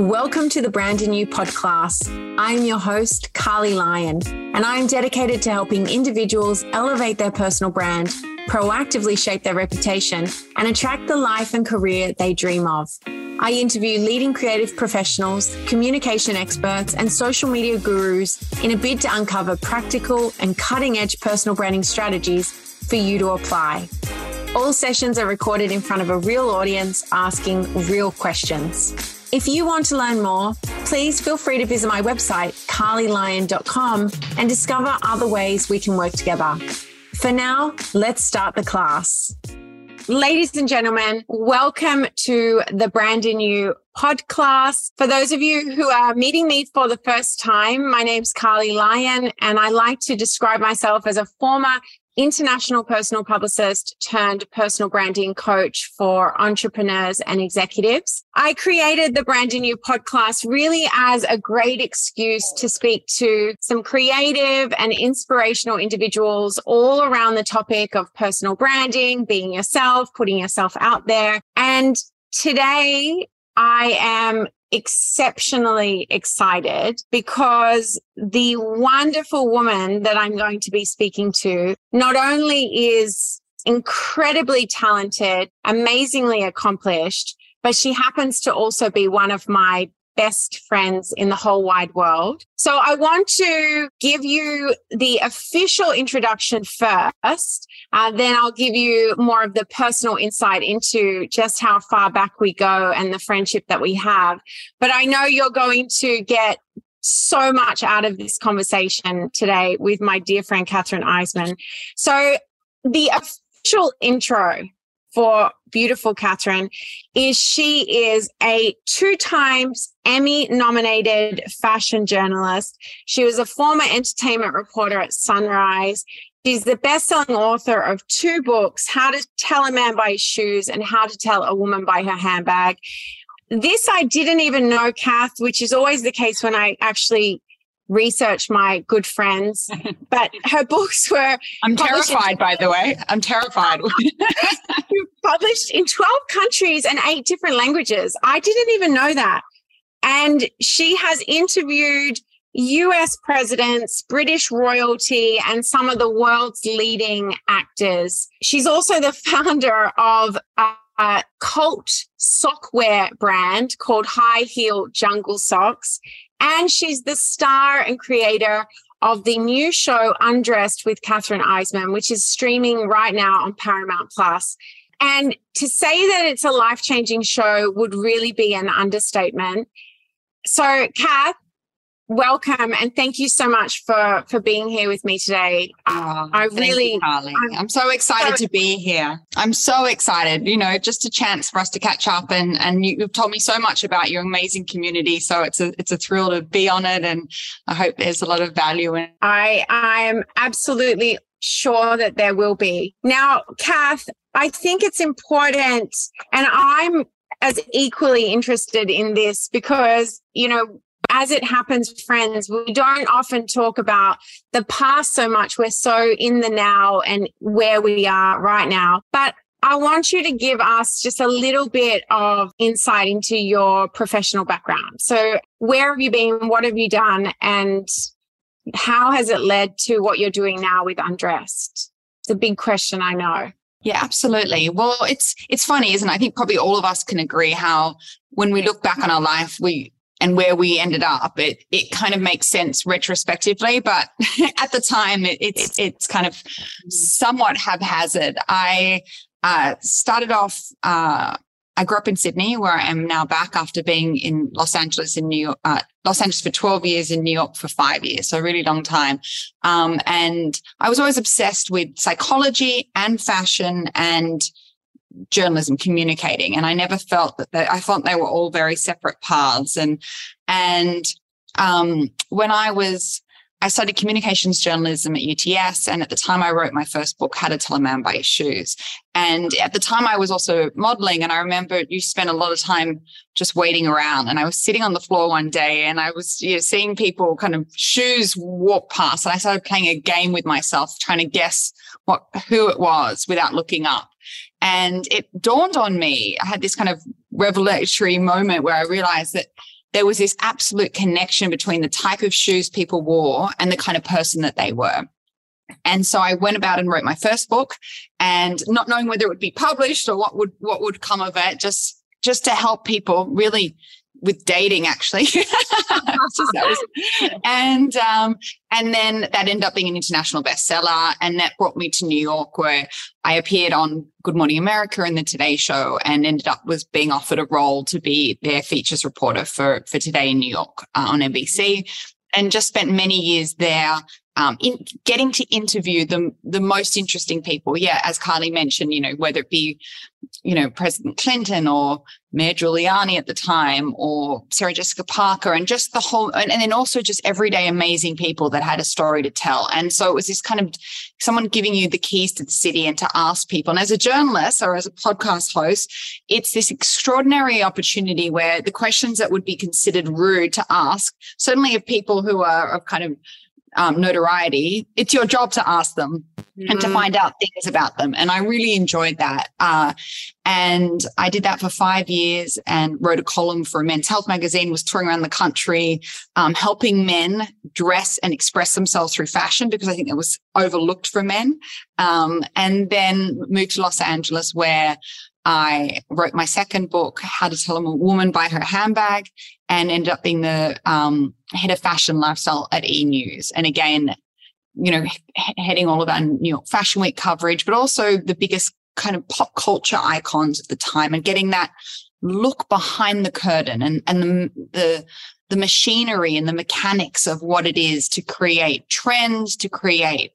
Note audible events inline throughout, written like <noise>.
Welcome to the Branding You podcast. I'm your host, Carlii Lyon, and I'm dedicated to helping individuals elevate their personal brand, proactively shape their reputation, and attract the life and career they dream of. I interview leading creative professionals, communication experts, and social media gurus in a bid to uncover practical and cutting edge personal branding strategies for you to apply. All sessions are recorded in front of a real audience asking real questions. If you want to learn more, please feel free to visit my website, carliilyon.com, and discover other ways we can work together. For now, let's start the class. Ladies and gentlemen, welcome to the Branding You podcast. For those of you who are meeting me for the first time, my name's Carlii Lyon, and I like to describe myself as a former international personal publicist turned personal branding coach for entrepreneurs and executives. I created the Branding You podcast really as a great excuse to speak to some creative and inspirational individuals all around the topic of personal branding, being yourself, putting yourself out there. And today I am exceptionally excited because the wonderful woman that I'm going to be speaking to not only is incredibly talented, amazingly accomplished, but she happens to also be one of my best friends in the whole wide world. So I want to give you the official introduction first. Uh, then I'll give you more of the personal insight into just how far back we go and the friendship that we have. But I know you're going to get so much out of this conversation today with my dear friend, Kathryn Eisman. So the official intro for beautiful Kathryn is she is a two times Emmy nominated fashion journalist. She was a former entertainment reporter at Sunrise. She's the best selling author of two books, How to Tell a Man by His Shoes and How to Tell a Woman by Her Handbag. This I didn't even know, Kath, which is always the case when I actually research my good friends, <laughs> but her books were. I'm terrified, in, by the way. I'm terrified. <laughs> published in 12 countries and eight different languages. I didn't even know that. And she has interviewed US presidents, British royalty, and some of the world's leading actors. She's also the <laughs> founder of a, a cult sockwear brand called High Heel Jungle Socks. And she's the star and creator of the new show Undressed with Kathryn Eisman, which is streaming right now on Paramount Plus. And to say that it's a life changing show would really be an understatement. So, Kath, welcome and thank you so much for for being here with me today. Oh, i really you, I'm, I'm, so excited so, to be here. I'm so excited you know just a chance for us to catch up and and you, have told me so much about your amazing community so it's a it's a thrill to be on it and i hope there's a lot of value in it. I i am absolutely sure that there will be. Now kath i think it's important and i'm as equally interested in this because you know as it happens, friends, we don't often talk about the past so much. We're so in the now and where we are right now. But I want you to give us just a little bit of insight into your professional background. So, where have you been? What have you done? And how has it led to what you're doing now with Undressed? It's a big question, I know. Yeah, absolutely. Well, it's it's funny, isn't it? I think probably all of us can agree how when we look back on our life, we and where we ended up, it it kind of makes sense retrospectively, but <laughs> at the time, it, it's it's kind of somewhat haphazard. I uh, started off. Uh, I grew up in Sydney, where I am now back after being in Los Angeles in New York, uh, Los Angeles for 12 years, in New York for five years, so a really long time. Um, and I was always obsessed with psychology and fashion and journalism communicating and i never felt that they, i thought they were all very separate paths. And and um, when i was i studied communications journalism at uts and at the time i wrote my first book how to tell a man by his shoes. And at the time i was also modeling and i remember you spent a lot of time just waiting around and i was sitting on the floor one day and i was you know, seeing people kind of shoes walk past and i started playing a game with myself trying to guess what who it was without looking up and it dawned on me, I had this kind of revelatory moment where I realized that there was this absolute connection between the type of shoes people wore and the kind of person that they were. And so I went about and wrote my first book and not knowing whether it would be published or what would what would come of it, just just to help people really with dating actually <laughs> <laughs> and um, and then that ended up being an international bestseller and that brought me to new york where i appeared on good morning america and the today show and ended up was being offered a role to be their features reporter for for today in new york uh, on nbc and just spent many years there um, in getting to interview the the most interesting people. Yeah, as Carlii mentioned, you know, whether it be, you know, President Clinton or Mayor Giuliani at the time or Sarah Jessica Parker and just the whole, and, and then also just everyday amazing people that had a story to tell. And so it was this kind of someone giving you the keys to the city and to ask people. And as a journalist or as a podcast host, it's this extraordinary opportunity where the questions that would be considered rude to ask, certainly of people who are of kind of um, notoriety, it's your job to ask them mm-hmm. and to mm-hmm. find out things about them. And I really enjoyed that. Uh, and I did that for five years and wrote a column for a men's health magazine, was touring around the country, um, helping men dress and express themselves through fashion because I think it was overlooked for men. Um, and then moved to Los Angeles where I wrote my second book, How to Tell a Woman by Her Handbag, and ended up being the um, head of fashion lifestyle at E News. And again, you know, heading all of our New York Fashion Week coverage, but also the biggest kind of pop culture icons of the time and getting that look behind the curtain and, and the, the the machinery and the mechanics of what it is to create trends, to create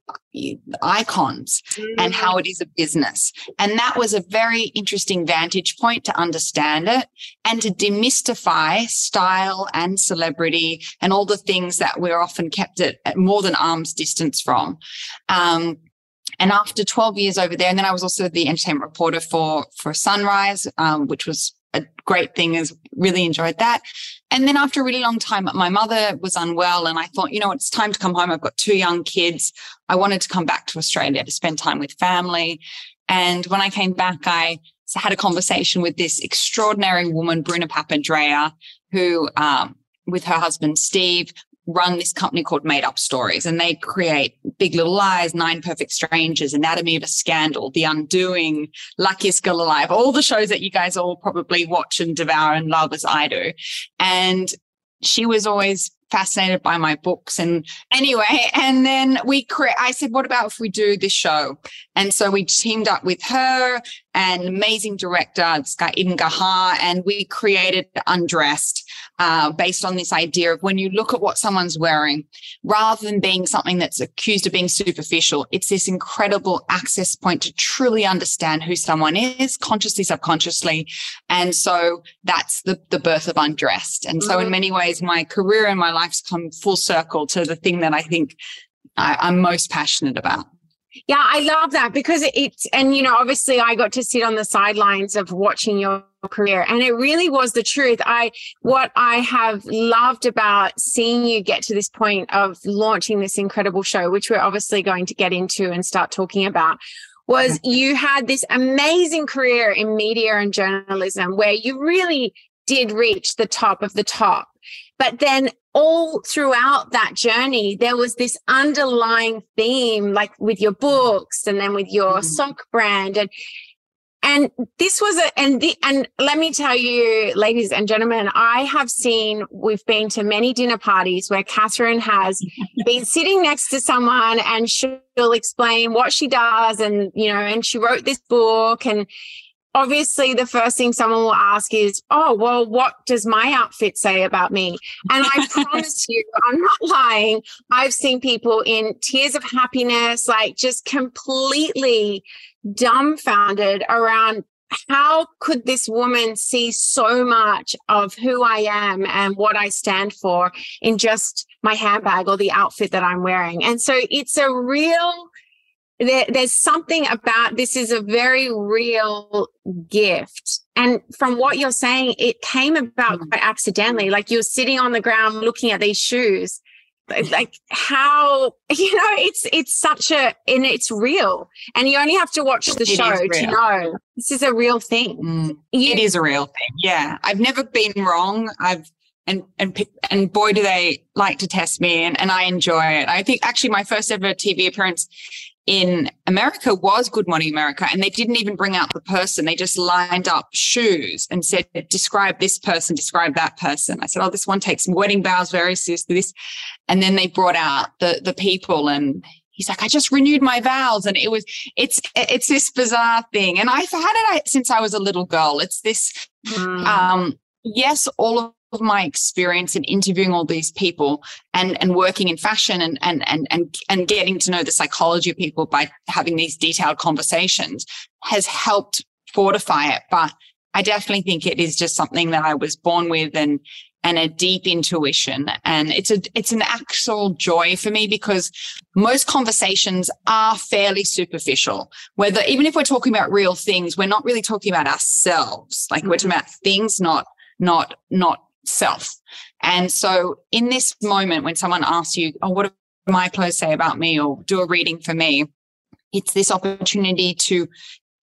icons mm-hmm. and how it is a business. And that was a very interesting vantage point to understand it and to demystify style and celebrity and all the things that we're often kept at, at more than arm's distance from. Um, and after 12 years over there, and then I was also the entertainment reporter for, for Sunrise, um, which was a great thing is really enjoyed that. And then after a really long time, my mother was unwell and I thought, you know, it's time to come home. I've got two young kids. I wanted to come back to Australia to spend time with family. And when I came back, I had a conversation with this extraordinary woman, Bruna Papandrea, who, um, with her husband, Steve, run this company called Made Up Stories and they create Big Little Lies, Nine Perfect Strangers, Anatomy of a Scandal, The Undoing, Luckiest Girl Alive, all the shows that you guys all probably watch and devour and love as I do. And she was always fascinated by my books and anyway and then we create i said what about if we do this show and so we teamed up with her and amazing director this guy Eden Gaha and we created undressed uh, based on this idea of when you look at what someone's wearing, rather than being something that's accused of being superficial, it's this incredible access point to truly understand who someone is, consciously, subconsciously. And so that's the, the birth of Undressed. And so in mm-hmm. many ways, my career and my life's come full circle to the thing that I think I, I'm most passionate about. Yeah, I love that because it's, and you know, obviously I got to sit on the sidelines of watching your career and it really was the truth. I, what I have loved about seeing you get to this point of launching this incredible show, which we're obviously going to get into and start talking about was you had this amazing career in media and journalism where you really did reach the top of the top. But then all throughout that journey, there was this underlying theme, like with your books and then with your mm-hmm. sock brand. And and this was a and the and let me tell you, ladies and gentlemen, I have seen we've been to many dinner parties where Kathryn has been <laughs> sitting next to someone and she'll explain what she does and you know, and she wrote this book and obviously the first thing someone will ask is, Oh, well, what does my outfit say about me? And I <laughs> promise you, I'm not lying. I've seen people in tears of happiness, like just completely dumbfounded around how could this woman see so much of who I am and what I stand for in just my handbag or the outfit that I'm wearing? And so it's a real there, there's something about this is a very real gift. And from what you're saying, it came about mm. quite accidentally. Like you're sitting on the ground looking at these shoes. Like how, <laughs> you know, it's, it's such a, and it's real. And you only have to watch the it show to know this is a real thing. Mm, you, it is a real thing. Yeah. I've never been wrong. I've, and and and boy do they like to test me and, and I enjoy it. I think actually my first ever TV appearance in America was Good Morning America and they didn't even bring out the person. They just lined up shoes and said, describe this person, describe that person. I said, oh, this one takes wedding vows very seriously. This, and then they brought out the the people and he's like, I just renewed my vows. And it was, it's, it's this bizarre thing. And I've had it since I was a little girl. It's this, mm. um, yes, all of my experience in interviewing all these people and and working in fashion and and and and and getting to know the psychology of people by having these detailed conversations has helped fortify it. But I definitely think it is just something that I was born with and and a deep intuition. And it's a it's an actual joy for me because most conversations are fairly superficial. Whether even if we're talking about real things we're not really talking about ourselves. Like mm-hmm. we're talking about things not not not self. And so in this moment, when someone asks you, oh, what do my clothes say about me or do a reading for me? It's this opportunity to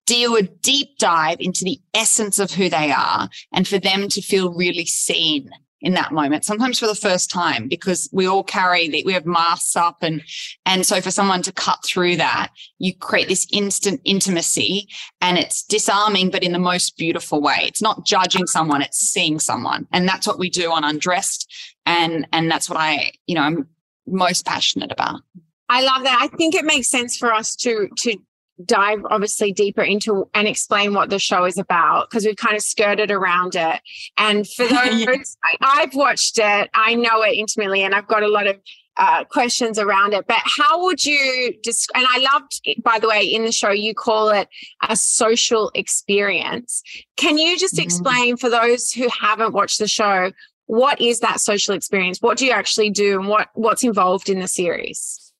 do a deep dive into the essence of who they are and for them to feel really seen in that moment, sometimes for the first time, because we all carry that we have masks up and, and so for someone to cut through that, you create this instant intimacy and it's disarming, but in the most beautiful way. It's not judging someone, it's seeing someone. And that's what we do on Undressed. And, and that's what I, you know, I'm most passionate about. I love that. I think it makes sense for us to to dive obviously deeper into and explain what the show is about because we've kind of skirted around it. And for <laughs> those, yeah. I've watched it, I know it intimately, and I've got a lot of uh, questions around it. But how would you just, and I loved, by the way, in the show, you call it a social experience. Can you just mm-hmm. explain for those who haven't watched the show, what is that social experience? What do you actually do and what, what's involved in the series?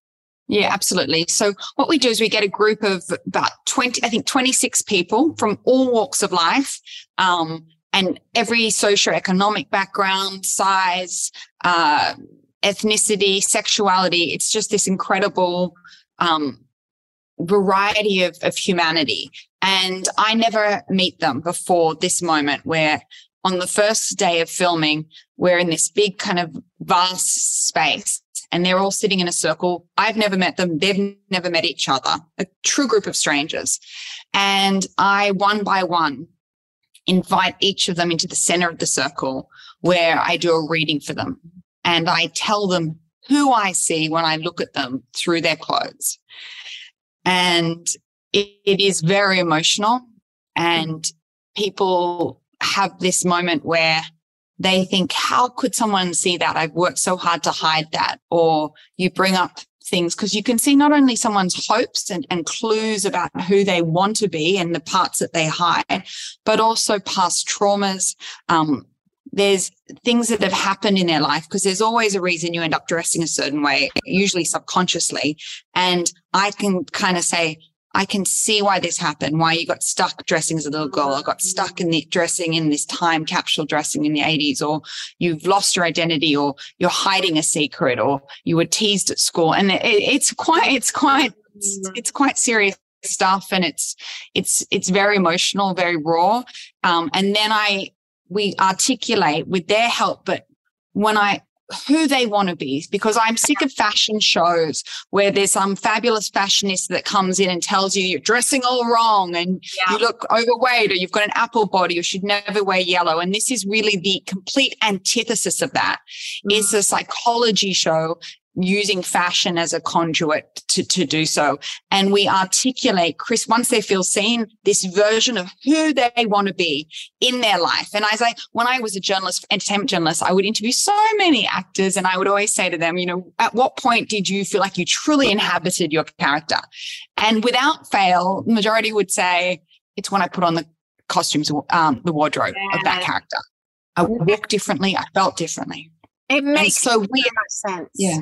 Yeah, absolutely. So what we do is we get a group of about 20, I think 26 people from all walks of life. Um, and every socioeconomic background, size, uh, ethnicity, sexuality. It's just this incredible um, variety of, of humanity. And I never meet them before this moment where on the first day of filming, we're in this big kind of vast space and they're all sitting in a circle. I've never met them. They've never met each other, a true group of strangers. And I, one by one, invite each of them into the center of the circle where I do a reading for them. And I tell them who I see when I look at them through their clothes. And it, it is very emotional. And people have this moment where they think, how could someone see that? I've worked so hard to hide that. Or you bring up things because you can see not only someone's hopes and, and clues about who they want to be and the parts that they hide, but also past traumas. Um, there's things that have happened in their life because there's always a reason you end up dressing a certain way, usually subconsciously. And I can kind of say, I can see why this happened, why you got stuck dressing as a little girl, or got stuck in the dressing in this time capsule dressing in the 80s, or you've lost your identity, or you're hiding a secret, or you were teased at school. And it, it's quite, it's quite, it's, mm. it's quite serious stuff and it's it's it's very emotional very raw um, and then i we articulate with their help but when i who they want to be because I'm sick of fashion shows where there's some fabulous fashionista that comes in and tells you you're dressing all wrong and yeah. you look overweight or you've got an apple body or should never wear yellow. And this is really the complete antithesis of that. Mm. It's a psychology show using fashion as a conduit to, to do so. And we articulate, Chris, once they feel seen, this version of who they want to be in their life. And as I, when I was a journalist, entertainment journalist, I would interview so many actors and I would always say to them, you know, at what point did you feel like you truly inhabited your character? And without fail, majority would say, it's when I put on the costumes, um, the wardrobe yeah. of that character. I walked differently. I felt differently. It makes and so we, sense. Yeah.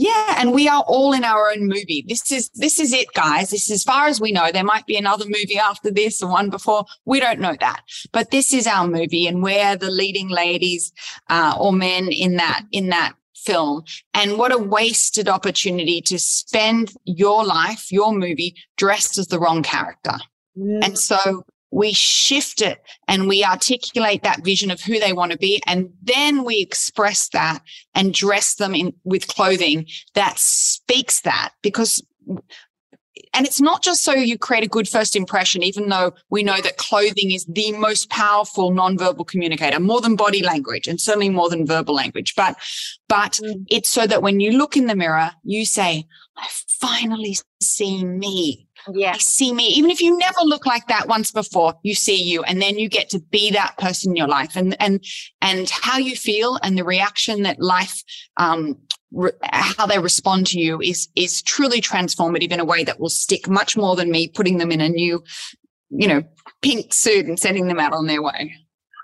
Yeah, and we are all in our own movie. This is this is it, guys. This as far as we know. There might be another movie after this or one before. We don't know that, but this is our movie, and we're the leading ladies uh, or men in that in that film. And what a wasted opportunity to spend your life, your movie, dressed as the wrong character. Mm. And so we shift it and we articulate that vision of who they want to be. And then we express that and dress them in with clothing that speaks that because and it's not just so you create a good first impression, even though we know that clothing is the most powerful nonverbal communicator, more than body language and certainly more than verbal language. But, but mm. it's so that when you look in the mirror, you say, I finally see me. Yeah. I see me. Even if you never look like that once before, you see you. And then you get to be that person in your life and, and, and how you feel and the reaction that life, um, re- how they respond to you is, is truly transformative in a way that will stick much more than me putting them in a new, you know, pink suit and sending them out on their way.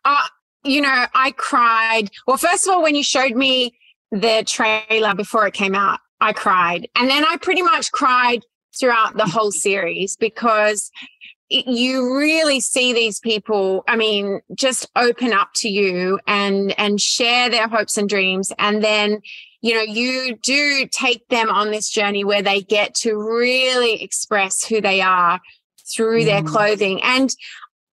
Uh, you know, I cried. Well, first of all, when you showed me the trailer before it came out, I cried. And then I pretty much cried throughout the whole series because you really see these people i mean just open up to you and and share their hopes and dreams and then you know you do take them on this journey where they get to really express who they are through mm. their clothing and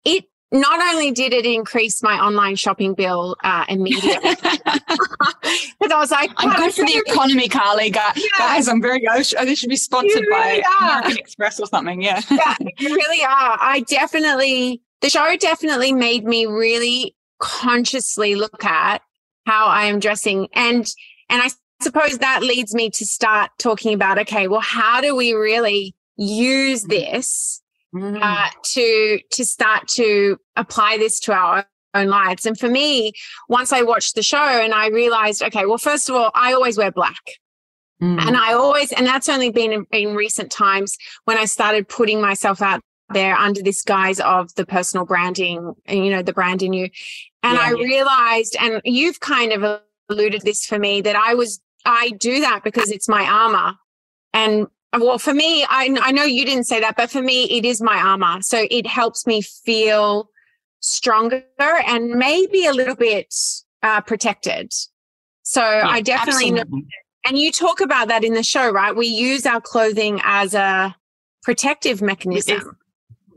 it not only did it increase my online shopping bill uh, immediately, <laughs> because I was like, "I'm good for the economy, Carlii." Guys, yeah. guys I'm very. I should, should be sponsored really by are. American Express or something. Yeah, yeah, you really are. I definitely. The show definitely made me really consciously look at how I am dressing, and and I suppose that leads me to start talking about okay, well, how do we really use this mm. uh, to to start to apply this to our own lives. And for me, once I watched the show and I realized, okay, well, first of all, I always wear black. Mm. And I always, and that's only been in, in, recent times when I started putting myself out there under this guise of the personal branding and, you know, the brand in you. And yeah, I yeah. realized, and you've kind of alluded this for me, that I was, I do that because it's my armor. And well, for me, I, I know you didn't say that, but for me, it is my armor. So it helps me feel stronger and maybe a little bit uh, protected. So yeah, I definitely know. And you talk about that in the show, right? We use our clothing as a protective mechanism.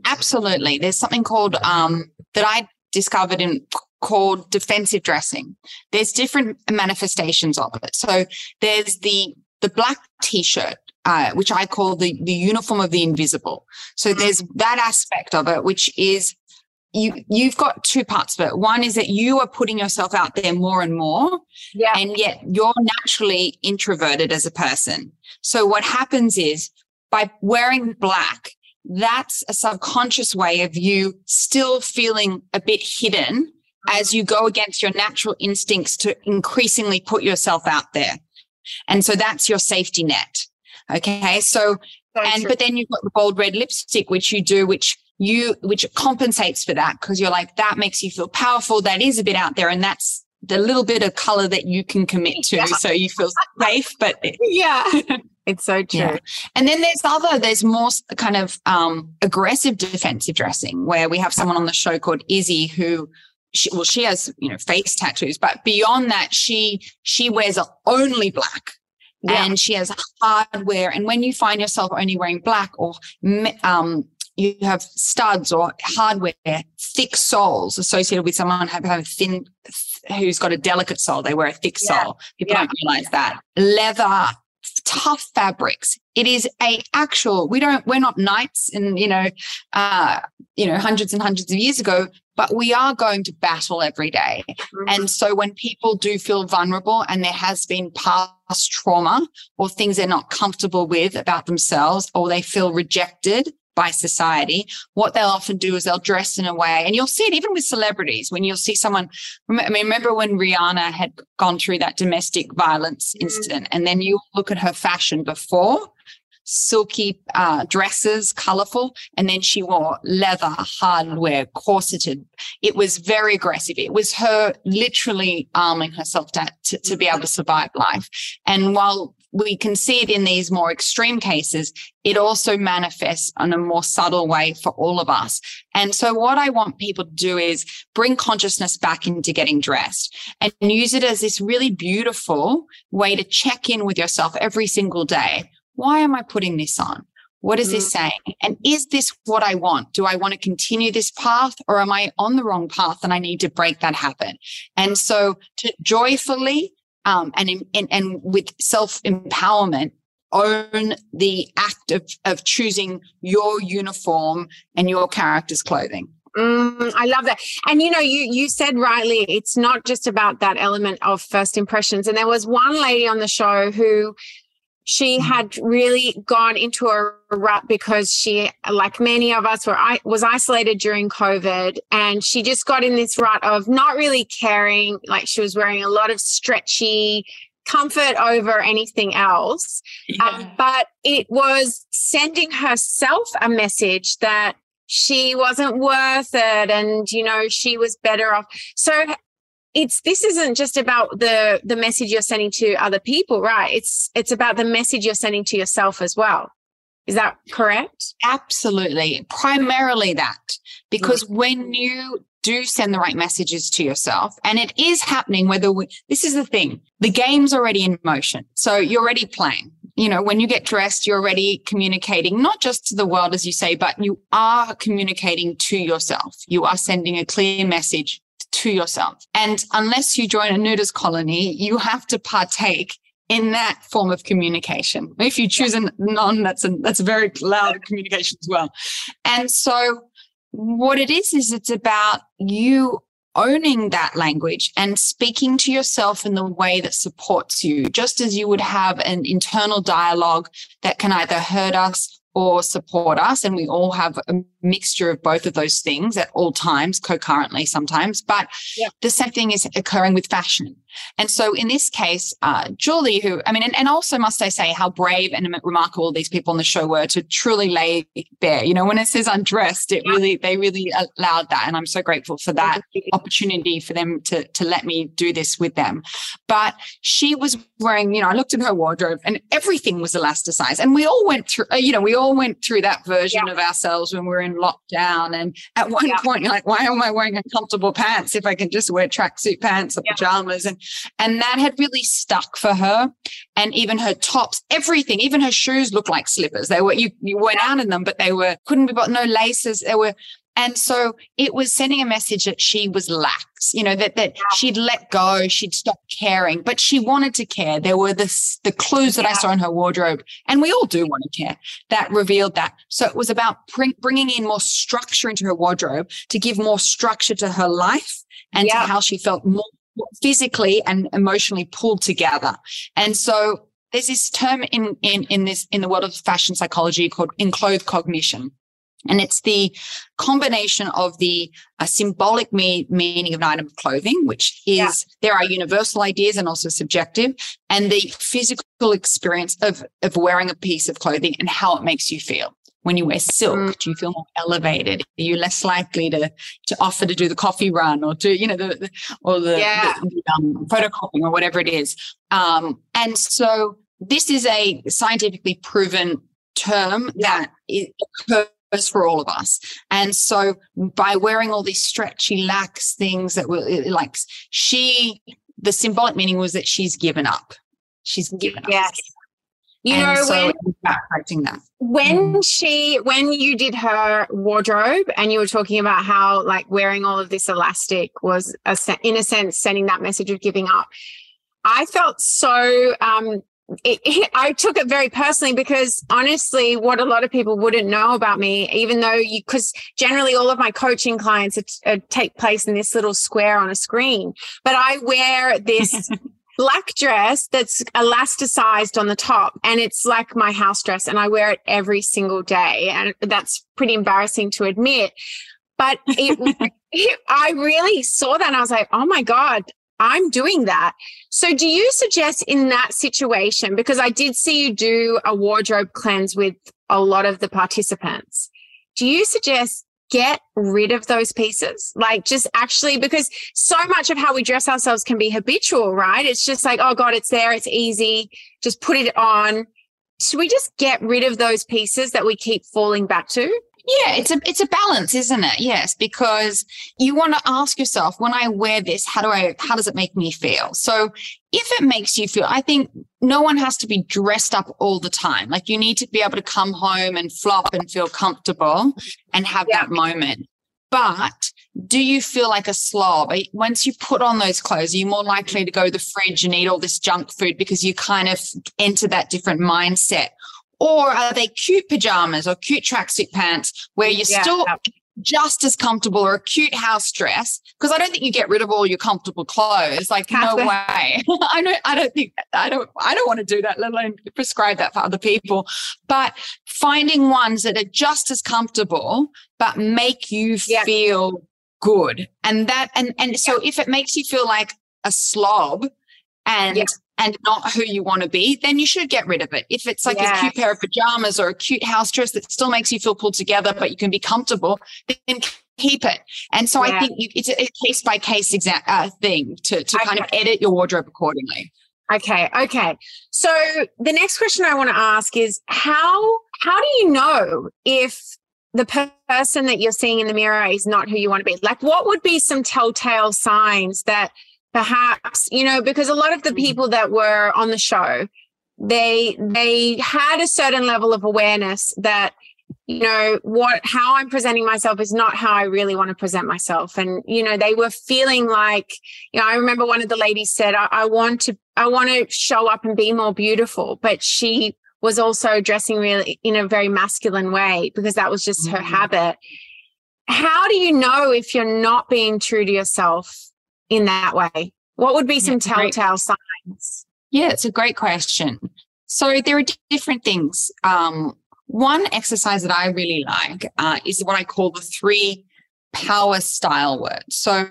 Absolutely. There's something called um, that I discovered in called defensive dressing. There's different manifestations of it. So there's the the black t-shirt uh, which I call the, the uniform of the invisible. So mm-hmm. there's that aspect of it, which is you, you've got two parts of it. One is that you are putting yourself out there more and more. Yeah. And yet you're naturally introverted as a person. So what happens is by wearing black, that's a subconscious way of you still feeling a bit hidden as you go against your natural instincts to increasingly put yourself out there. And so that's your safety net. Okay. So, and, true. but then you've got the bold red lipstick, which you do, which you, which compensates for that because you're like, that makes you feel powerful. That is a bit out there. And that's the little bit of color that you can commit to. Yeah. So you feel <laughs> safe, but yeah. <laughs> It's so true. Yeah. And then there's other, there's more kind of um, aggressive defensive dressing where we have someone on the show called Izzy who she, well, she has, you know, face tattoos, but beyond that, she, she wears only black yeah. and she has hardware. And when you find yourself only wearing black or um, you have studs or hardware, thick soles associated with someone have, have thin, who's got a delicate sole. They wear a thick yeah. sole. People yeah. don't realize that. Leather, tough fabrics. It is a actual, we don't, we're not knights and, you know, uh, you know, hundreds and hundreds of years ago, but we are going to battle every day. Mm-hmm. And so when people do feel vulnerable and there has been past trauma or things they're not comfortable with about themselves, or they feel rejected by society, what they'll often do is they'll dress in a way, and you'll see it even with celebrities when you'll see someone. I mean, remember when Rihanna had gone through that domestic violence mm-hmm. incident, and then you look at her fashion before silky uh, dresses, colorful. And then she wore leather, hardware, corseted. It was very aggressive. It was her literally arming herself to, to, to be able to survive life. And while we can see it in these more extreme cases, it also manifests in a more subtle way for all of us. And so what I want people to do is bring consciousness back into getting dressed and use it as this really beautiful way to check in with yourself every single day. Why am I putting this on? What is this mm. saying? And is this what I want? Do I want to continue this path or am I on the wrong path and I need to break that habit? And so to joyfully um, and, and, and with self empowerment, own the act of, of choosing your uniform and your character's clothing. Mm, I love that. And you know, you you said rightly, it's not just about that element of first impressions. And there was one lady on the show who she mm-hmm. had really gone into a rut because she like many of us were i was isolated during covid and she just got in this rut of not really caring like she was wearing a lot of stretchy comfort over anything else yeah. um, but it was sending herself a message that she wasn't worth it and you know she was better off so it's this isn't just about the the message you're sending to other people right? It's it's about the message you're sending to yourself as well. Is that correct? Absolutely. Primarily that. Because mm-hmm. when you do send the right messages to yourself and it is happening whether we, this is the thing the game's already in motion. So you're already playing. You know when you get dressed you're already communicating not just to the world as you say but you are communicating to yourself. You are sending a clear message to yourself. And unless you join a nudist colony, you have to partake in that form of communication. If you choose a non, that's a, that's a very loud communication as well. And so what it is, is it's about you owning that language and speaking to yourself in the way that supports you, just as you would have an internal dialogue that can either hurt us or support us. And we all have a mixture of both of those things at all times, concurrently sometimes. But yeah. the same thing is occurring with fashion. And so in this case, uh, Julie, who, I mean, and, and, also must I say how brave and remarkable these people on the show were to truly lay bare, you know, when it says undressed, it really, they really allowed that. And I'm so grateful for that opportunity for them to, to let me do this with them. But she was wearing, you know, I looked at her wardrobe and everything was elasticized. And we all went through, uh, you know, we all went through that version yeah. of ourselves when we were in lockdown. And at one yeah. point, you're like, why am I wearing uncomfortable pants if I can just wear tracksuit pants or yeah. pajamas? And and that had really stuck for her. And even her tops, everything, even her shoes looked like slippers. They were, you, you went out in them, but they were, couldn't be bought, no laces. They were, and so it was sending a message that she was lax, you know, that, that she'd let go, she'd stopped caring, but she wanted to care. There were the, the clues that yeah. I saw in her wardrobe, and we all do want to care that revealed that. So it was about bring, bringing in more structure into her wardrobe to give more structure to her life and yeah. to how she felt more physically and emotionally pulled together. And so there's this term in, in, in this, in the world of fashion psychology called enclothed cognition. And it's the combination of the uh, symbolic me- meaning of an item of clothing, which is yeah. there are universal ideas and also subjective, and the physical experience of, of wearing a piece of clothing and how it makes you feel when you wear silk mm. do you feel more elevated are you less likely to to offer to do the coffee run or to you know the, the or the, yeah. the, the um, photocopying or whatever it is um, and so this is a scientifically proven term yeah. that occurs for all of us and so by wearing all these stretchy lax things that were like she the symbolic meaning was that she's given up she's given yes. up you and know, so when, that. when mm. she, when you did her wardrobe and you were talking about how like wearing all of this elastic was a, in a sense sending that message of giving up, I felt so, um, it, <laughs> it, I took it very personally because honestly, what a lot of people wouldn't know about me, even though you, because generally all of my coaching clients are, are uh, take place in this little square on a screen, but I wear this <laughs> black dress that's elasticized on the top and it's like my house dress and I wear it every single day. And that's pretty embarrassing to admit. But it, <laughs> it, I really saw that and I was like, oh my God, I'm doing that. So do you suggest in that situation, because I did see you do a wardrobe cleanse with a lot of the participants, do you suggest get rid of those pieces. Like just actually, because so much of how we dress ourselves can be habitual, right? It's just like, oh God, it's there. It's easy. Just put it on. Should we just get rid of those pieces that we keep falling back to? Yeah, it's a it's a balance, isn't it? Yes, because you want to ask yourself, when I wear this, how do I how does it make me feel? So if it makes you feel, I think no one has to be dressed up all the time. Like you need to be able to come home and flop and feel comfortable and have yeah. that moment. But do you feel like a slob? Once you put on those clothes, are you more likely to go to the fridge and eat all this junk food because you kind of enter that different mindset? Or are they cute pajamas or cute tracksuit pants where you're yeah. still just as comfortable or a cute house dress? Because I don't think you get rid of all your comfortable clothes. Like, no way. <laughs> I don't, I don't think, I don't, I don't want to do that, let alone prescribe that for other people. But finding ones that are just as comfortable, but make you yeah. feel good. And that, and, and so if it makes you feel like a slob and yeah and not who you want to be, then you should get rid of it. If it's like a cute pair of pajamas or a cute house dress that still makes you feel pulled together, but you can be comfortable, then keep it. And so yeah. I think you, it's a, case by case exact uh, thing to, to okay. kind of edit your wardrobe accordingly. Okay. Okay. So the next question I want to ask is how, how do you know if the person that you're seeing in the mirror is not who you want to be? Like what would be some telltale signs that perhaps you know because a lot of the mm-hmm. people that were on the show they they had a certain level of awareness that you know what how i'm presenting myself is not how i really want to present myself and you know they were feeling like you know i remember one of the ladies said i, I want to i want to show up and be more beautiful but she was also dressing really in a very masculine way because that was just mm-hmm. her habit how do you know if you're not being true to yourself in that way? What would be some yeah, telltale great. signs? Yeah, it's a great question. So there are different things. Um, one exercise that I really like uh, is what I call the three power style words. So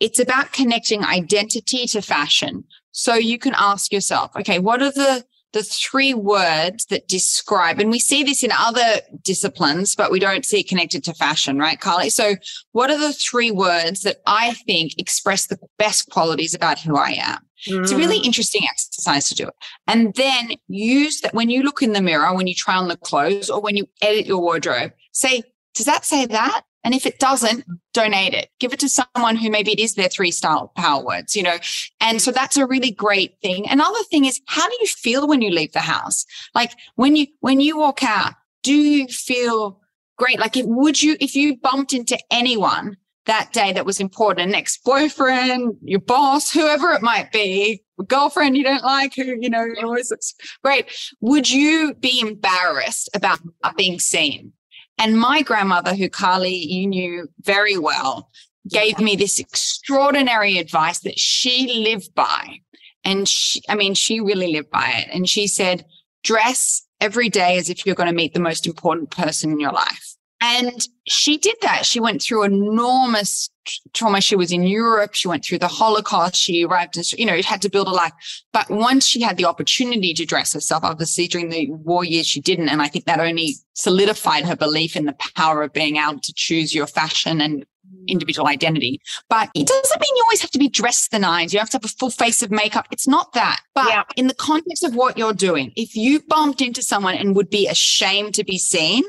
it's about connecting identity to fashion. So you can ask yourself, okay, what are the the three words that describe, and we see this in other disciplines, but we don't see it connected to fashion, right, Carlii? So, what are the three words that I think express the best qualities about who I am? Mm. It's a really mm. interesting exercise to do it. And then use that when you look in the mirror, when you try on the clothes, or when you edit your wardrobe, say, does that say that? And if it doesn't, donate it. Give it to someone who maybe it is their three style power words, you know. And so that's a really great thing. Another thing is how do you feel when you leave the house? Like when you when you walk out, do you feel great? Like if would you if you bumped into anyone that day that was important, an ex-boyfriend, your boss, whoever it might be, girlfriend you don't like who, you know, always looks great. Would you be embarrassed about being seen? And my grandmother, who Carlii, you knew very well, gave me this extraordinary advice that she lived by. And she, I mean, she really lived by it. And she said, dress every day as if you're going to meet the most important person in your life. And she did that. She went through enormous trauma. She was in Europe. She went through the Holocaust. She arrived in, you know, it had to build a life. But once she had the opportunity to dress herself, obviously during the war years, she didn't. And I think that only solidified her belief in the power of being able to choose your fashion and individual identity. But it doesn't mean you always have to be dressed the nines. You have to have a full face of makeup. It's not that. But yeah. in the context of what you're doing, if you bumped into someone and would be ashamed to be seen,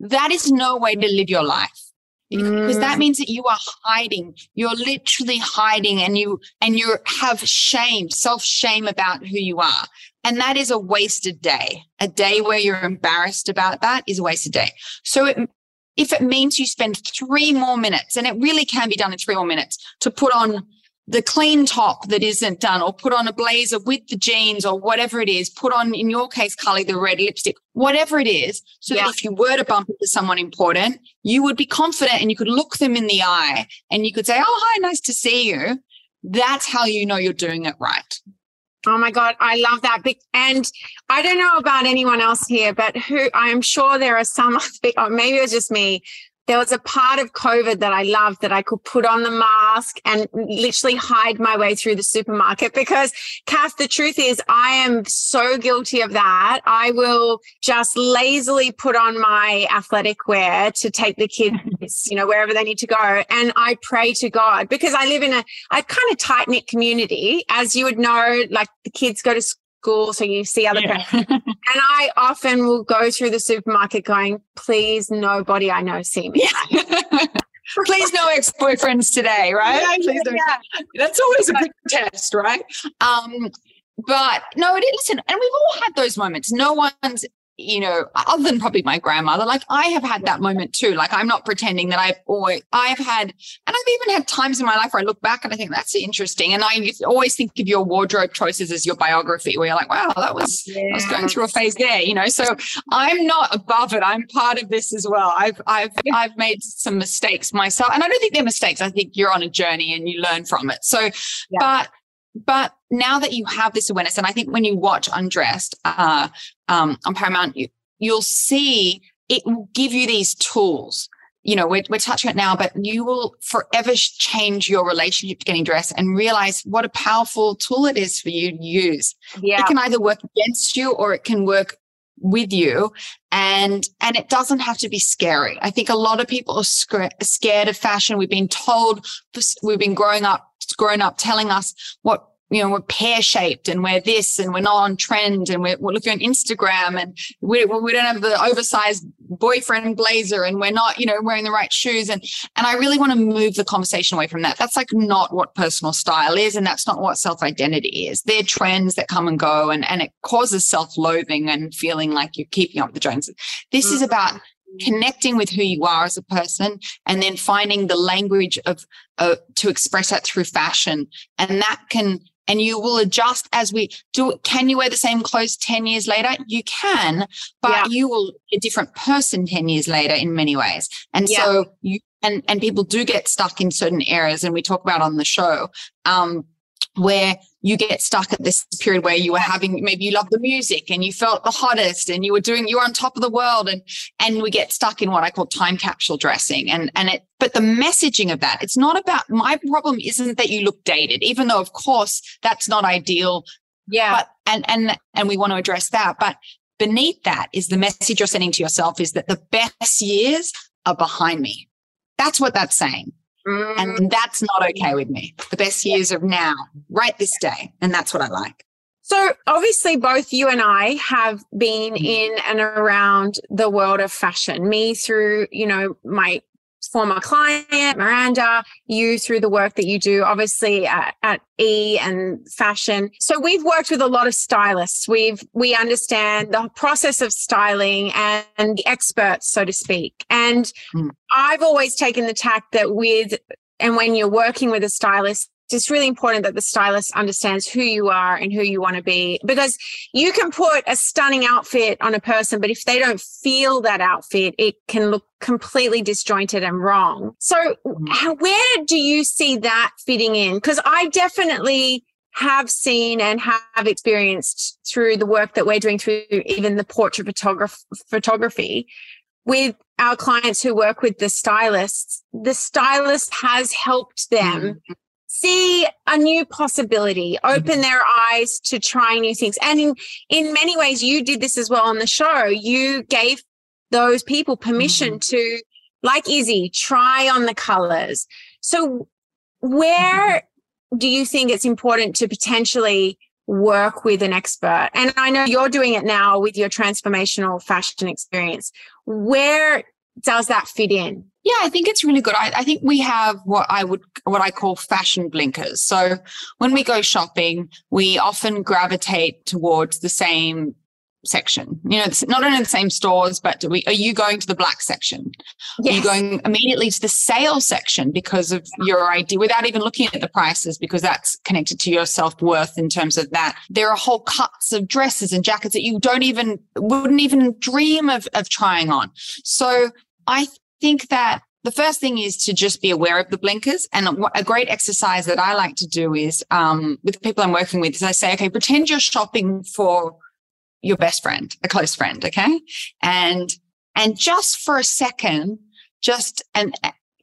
that is no way to live your life. Because mm. that means that you are hiding. You're literally hiding and you and you have shame self shame about who you are. And that is a wasted day. A day where you're embarrassed about that is a wasted day. So it, if it means you spend three more minutes and it really can be done in three more minutes to put on the clean top that isn't done or put on a blazer with the jeans or whatever it is, put on, in your case, Carlii, the red lipstick, whatever it is. So yeah. that if you were to bump into someone important, you would be confident and you could look them in the eye and you could say, Oh, hi, nice to see you. That's how you know you're doing it right. Oh my God, I love that. And I don't know about anyone else here, but who I am sure there are some, or oh, maybe it was just me, there was a part of COVID that I loved that I could put on the mask and literally hide my way through the supermarket because Kath, the truth is I am so guilty of that. I will just lazily put on my athletic wear to take the kids, <laughs> you know, wherever they need to go. And I pray to God because I live in a, a kind of tight knit community. As you would know, like the kids go to school so you see other yeah. <laughs> And I often will go through the supermarket going, please, nobody I know see me. <laughs> Please no ex-boyfriends today, right? Yeah, yeah. That's always a good test, right? Um, but no, listen, and we've all had those moments. No one's you know, other than probably my grandmother, like I have had that moment too. Like I'm not pretending that I've always, I've had, and I've even had times in my life where I look back and I think that's interesting. And I always think of your wardrobe choices as your biography, where you're like, wow, that was, yeah. I was going through a phase there, you know. So I'm not above it. I'm part of this as well. I've, I've. I've made some mistakes myself, and I don't think they're mistakes. I think you're on a journey and you learn from it. So, yeah. but but now that you have this awareness, and I think when you watch Undressed uh, um, on Paramount, you, you'll see it will give you these tools. You know, we're, we're touching it now, but you will forever change your relationship to getting dressed and realize what a powerful tool it is for you to use. Yeah. It can either work against you or it can work with you and and it doesn't have to be scary i think a lot of people are scared of fashion we've been told we've been growing up grown up telling us what you know, we're pear shaped and we're this and we're not on trend and we're, we're looking on Instagram and we, we don't have the oversized boyfriend blazer and we're not, you know, wearing the right shoes. And, and I really want to move the conversation away from that. That's like not what personal style is. And that's not what self identity is. They're trends that come and go and, and it causes self loathing and feeling like you're keeping up with the Joneses. This mm-hmm. is about connecting with who you are as a person and then finding the language of uh, to express that through fashion and that can and you will adjust as we do. Can you wear the same clothes 10 years later? You can, but yeah. you will be a different person 10 years later in many ways. And yeah. so you, and, and people do get stuck in certain areas and we talk about on the show. Um, where you get stuck at this period where you were having maybe you love the music and you felt the hottest and you were doing you were on top of the world and and we get stuck in what I call time capsule dressing. And and it but the messaging of that it's not about my problem isn't that you look dated even though of course that's not ideal. Yeah. But and and and we want to address that. But beneath that is the message you're sending to yourself is that the best years are behind me. That's what that's saying Mm. And that's not okay with me. The best years are now, right this day. And that's what I like. So obviously both you and I have been mm. in and around the world of fashion. Me through, you know, my former client, Miranda, you through the work that you do, obviously at, at, E and fashion. So we've worked with a lot of stylists. We've, we understand the process of styling and, and the experts, so to speak. And mm. I've always taken the tack that with, and when you're working with a stylist, it's really important that the stylist understands who you are and who you want to be because you can put a stunning outfit on a person, but if they don't feel that outfit, it can look completely disjointed and wrong. So, mm-hmm. how, where do you see that fitting in? Because I definitely have seen and have experienced through the work that we're doing through even the portrait photograph- photography with our clients who work with the stylists, the stylist has helped them mm-hmm see a new possibility, open mm-hmm. their eyes to try new things. And in, in many ways, you did this as well on the show. You gave those people permission mm-hmm. to, like Izzy, try on the colors. So, where mm-hmm. do you think it's important to potentially work with an expert? And I know you're doing it now with your transformational fashion experience. Where does that fit in? Yeah, I think it's really good. I, I, think we have what I would, what I call fashion blinkers. So when we go shopping, we often gravitate towards the same section. You know, not only the same stores, but we, are you going to the black section? Yes. Are you going immediately to the sale section because of your idea without even looking at the prices because that's connected to your self worth in terms of that. There are whole cuts of dresses and jackets that you don't even, wouldn't even dream of, of trying on. So I think that the first thing is to just be aware of the blinkers. And a great exercise that I like to do is um, with people I'm working with is I say, okay, pretend you're shopping for your best friend, a close friend. Okay. And, and just for a second, just and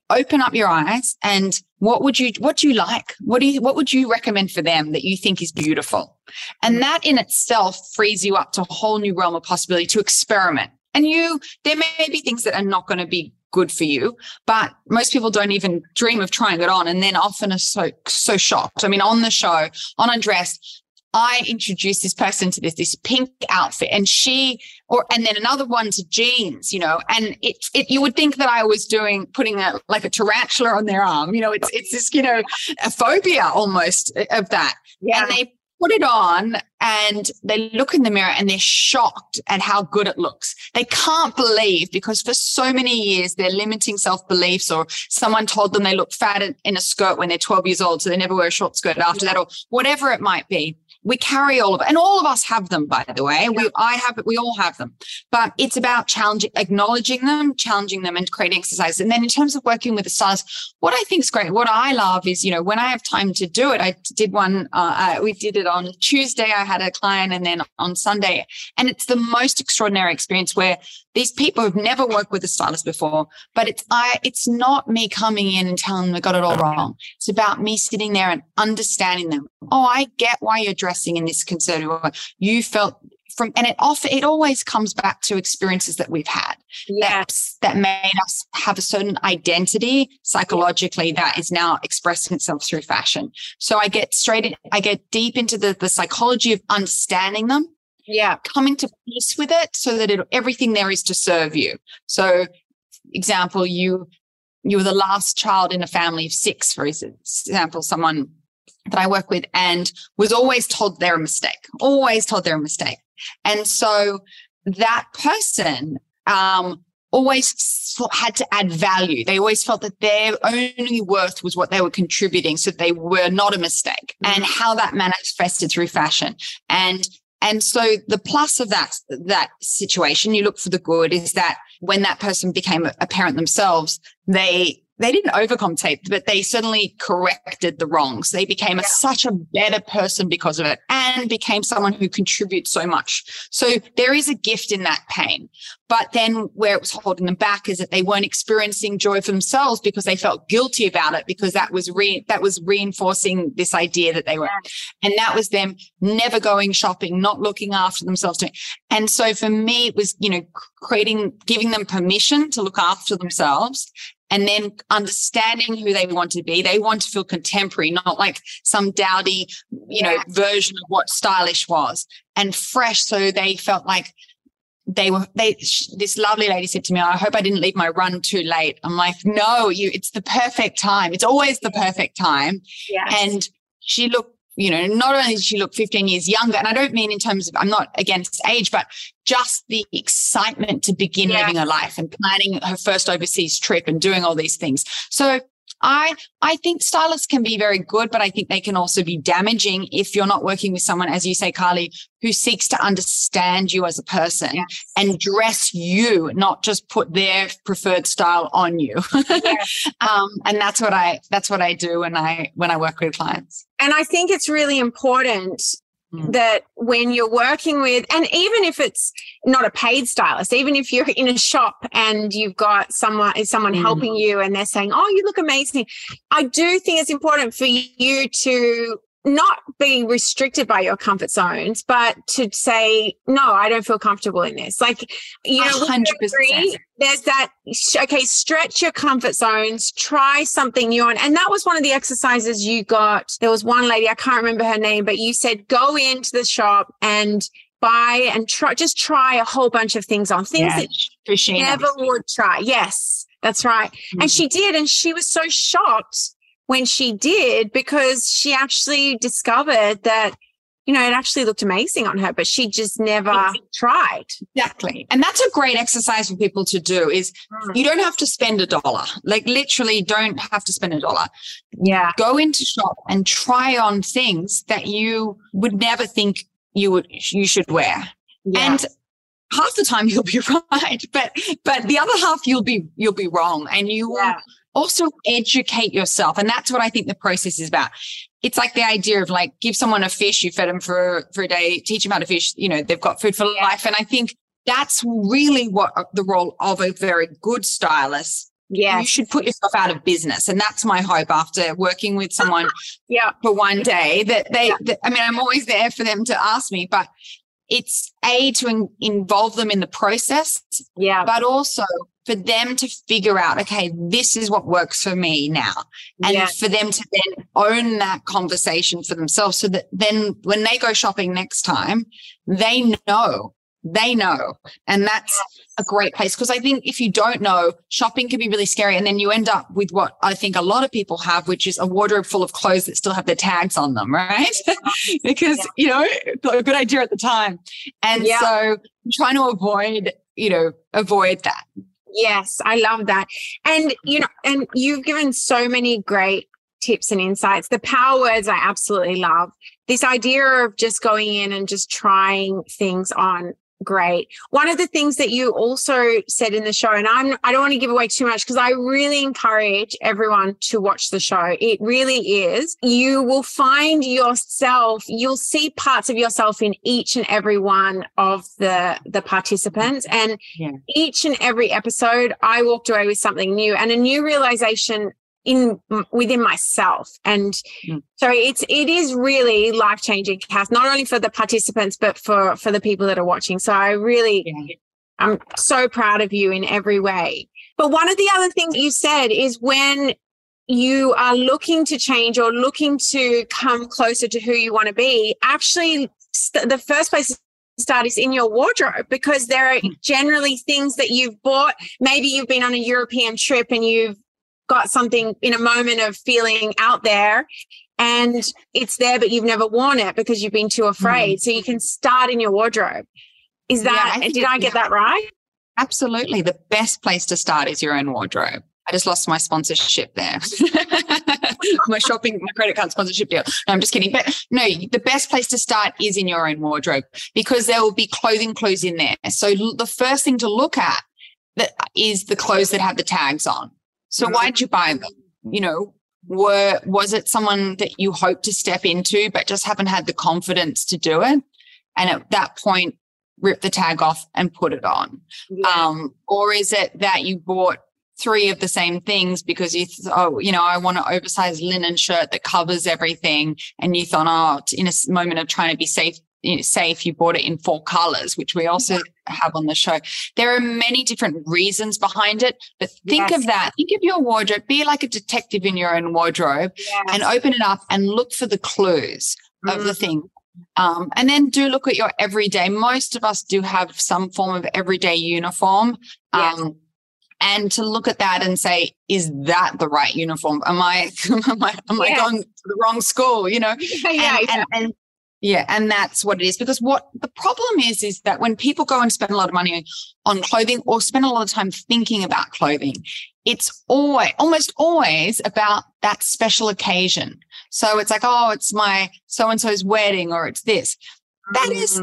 open up your eyes and what would you, what do you like? What do you, what would you recommend for them that you think is beautiful? And that in itself frees you up to a whole new realm of possibility to experiment. And you, there may be things that are not going to be good for you, but most people don't even dream of trying it on and then often are so, so shocked. I mean, on the show, on Undressed, I introduced this person to this, this pink outfit and she, or, and then another one to jeans, you know, and it, it, you would think that I was doing, putting a, like a tarantula on their arm, you know, it's, it's this, you know, a phobia almost uh, of that. Yeah. And they put it on and they look in the mirror and they're shocked at how good it looks. They can't believe because for so many years they're limiting self beliefs or someone told them they look fat in a skirt when they're 12 years old. So they never wear a short skirt after that or whatever it might be we carry all of it and all of us have them by the way. We i have it we all have them. But it's about challenging acknowledging them challenging them and creating exercise and then in terms of working with the stars what i think is great what i love is you know when i have time to do it i did one uh, uh, we did it on tuesday. I had a client and then on sunday. And it's the most extraordinary experience where these people have never worked with a stylist before but it's i it's not me coming in and telling them i got it all wrong. It's about me sitting there and understanding them. Oh i get why you're dressed dressing in this conservative way. You felt from, and it often, it always comes back to experiences that we've had yes. that, that made us have a certain identity psychologically that is now expressing itself through fashion. So I get straight in, I get deep into the, the psychology of understanding them. Yeah. Coming to peace with it so that it, everything there is to serve you. So example, you, you were the last child in a family of six, for example, someone that I work with and was always told they're a mistake, always told they're a mistake. And so that person um, always had to add value. They always felt that their only worth was what they were contributing. So they were not a mistake mm-hmm. and how that manifested through fashion. And and so the plus of that, that situation, you look for the good is that when that person became a parent themselves, they they didn't overcompensate, but they certainly corrected the wrongs. They became a, such a better person because of it and became someone who contributes so much. So there is a gift in that pain. But then where it was holding them back is that they weren't experiencing joy for themselves because they felt guilty about it because that was re- that was reinforcing this idea that they were. And that was them never going shopping, not looking after themselves. And so for me, it was, you know, creating, giving them permission to look after themselves and then understanding who they want to be. They want to feel contemporary, not like some dowdy, you know, version of what stylish was and fresh. So they felt like they were, they, this lovely lady said to me, I hope I didn't leave my run too late. I'm like, no, you, it's the perfect time. It's always the perfect time. Yes. And she looked you know, not only did she look 15 years younger, and I don't mean in terms of, I'm not against age, but just the excitement to begin yeah. living her life and planning her first overseas trip and doing all these things. So I I think stylists can be very good, but I think they can also be damaging if you're not working with someone, as you say, Carlii, who seeks to understand you as a person yes. and dress you, not just put their preferred style on you. <laughs> Yes. um, and that's what I that's what I do when I when I work with clients. And I think it's really important Mm. that when you're working with, and even if it's not a paid stylist, even if you're in a shop and you've got someone, someone mm. helping you and they're saying, Oh, you look amazing. I do think it's important for you to not be restricted by your comfort zones, but to say, no, I don't feel comfortable in this. Like, you know, 100%. Agree, there's that, okay, stretch your comfort zones, try something new on. And that was one of the exercises you got. There was one lady, I can't remember her name, but you said, go into the shop and buy and try, just try a whole bunch of things on things yeah, that you never would try. Yes, that's right. Mm-hmm. And she did. And she was so shocked when she did because she actually discovered that you know, it actually looked amazing on her, but she just never tried. Exactly. And that's a great exercise for people to do is mm. you don't have to spend a dollar. Like literally don't have to spend a dollar. Yeah. Go into shop and try on things that you would never think you would you should wear. Yeah. And half the time you'll be <laughs> right, but but the other half you'll be you'll be wrong and you yeah. Also educate yourself. And that's what I think the process is about. It's like the idea of like, give someone a fish, you fed them for, for a day, teach them how to fish, you know, they've got food for life. And I think that's really what uh, the role of a very good stylist yeah you should put yourself out of business and that's my hope after working with someone <laughs> yeah for one day that they yeah. that, i mean i'm always there for them to ask me but it's a to in, involve them in the process yeah but also for them to figure out, okay, this is what works for me now. And yeah. for them to then own that conversation for themselves so that then when they go shopping next time, they know, they know. And that's a great place because I think if you don't know, shopping can be really scary. And then you end up with what I think a lot of people have, which is a wardrobe full of clothes that still have the tags on them, right? <laughs> because, yeah. you know, a good idea at the time. And yeah. so trying to avoid, you know, avoid that. Yes, I love that. And, you know, and you've given so many great tips and insights. The power words I absolutely love. This idea of just going in and just trying things on great. One of the things that you also said in the show, and I'm I don't want to give away too much because I really encourage everyone to watch the show. It really is. You will find yourself, you'll see parts of yourself in each and every one of the the participants. And yeah. each and every episode, I walked away with something new and a new realization in within myself and mm. so it's it is really life changing Kath not only for the participants but for for the people that are watching so i really yeah. i'm so proud of you in every way but one of the other things you said is when you are looking to change or looking to come closer to who you want to be actually st- the first place to start is in your wardrobe because there are hmm. generally things that you've bought maybe you've been on a european trip and you've got something in a moment of feeling out there and it's there, but you've never worn it because you've been too afraid. Mm. So you can start in your wardrobe. Is that, yeah, I did I get that right? Absolutely. The best place to start is your own wardrobe. I just lost my sponsorship there. <laughs> my shopping, my credit card sponsorship deal. No, I'm just kidding. But no, the best place to start is in your own wardrobe because there will be clothing clues in there. So the first thing to look at that is the clothes that have the tags on. So why did you buy them? You know, were was it someone that you hoped to step into but just haven't had the confidence to do it? And at that point, rip the tag off and put it on. Yeah. Um, or is it that you bought three of the same things because you th- oh you know I want an oversized linen shirt that covers everything and you thought oh in a moment of trying to be safe you know, say if you bought it in four colors, which we also have on the show. There are many different reasons behind it, but think yes. of that. Think of your wardrobe. Be like a detective in your own wardrobe yes. and open it up and look for the clues mm. of the mm. thing. Um, and then do look at your everyday. Most of us do have some form of everyday uniform. Yes. Um, and to look at that and say, is that the right uniform? Am I <laughs> am I am I going to the wrong school? You know, <laughs> yeah, and, and, and, yeah, and that's what it is. Because what the problem is, is that when people go and spend a lot of money on clothing or spend a lot of time thinking about clothing, it's always, almost always about that special occasion. So it's like, oh, it's my so and so's wedding or it's this. That mm. is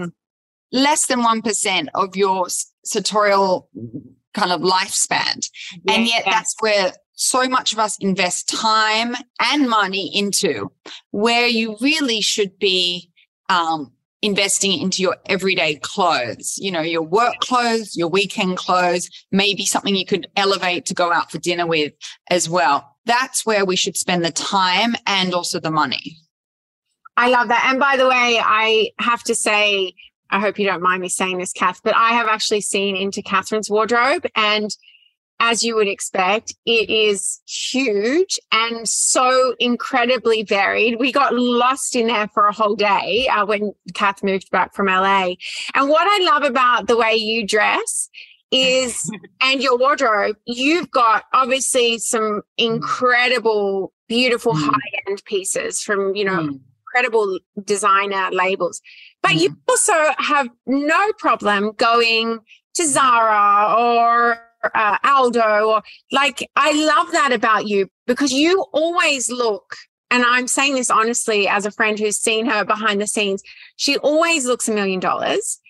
less than 1% of your sartorial kind of lifespan. Yeah, and yet that's where so much of us invest time and money into where you really should be um, investing into your everyday clothes, you know, your work clothes, your weekend clothes, maybe something you could elevate to go out for dinner with as well. That's where we should spend the time and also the money. I love that. And by the way, I have to say, I hope you don't mind me saying this, Kath, but I have actually seen into Catherine's wardrobe and as you would expect, it is huge and so incredibly varied. We got lost in there for a whole day uh, when Kath moved back from LA. And what I love about the way you dress is, <laughs> and your wardrobe, you've got obviously some incredible, beautiful mm. high end pieces from, you know, mm. incredible designer labels. But mm. you also have no problem going to Zara or uh, Aldo or like I love that about you because you always look and I'm saying this honestly as a friend who's seen her behind the scenes she always looks a million dollars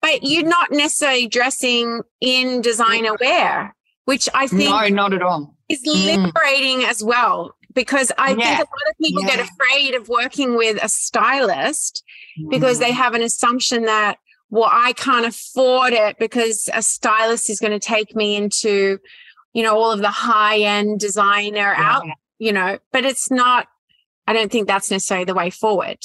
but you're not necessarily dressing in designer wear which I think no not at all is mm. liberating mm. as well because I yeah. think a lot of people yeah. get afraid of working with a stylist mm. because they mm. have an assumption that well, I can't afford it because a stylist is going to take me into, you know, all of the high end designer yeah. out, you know, but it's not, I don't think that's necessarily the way forward.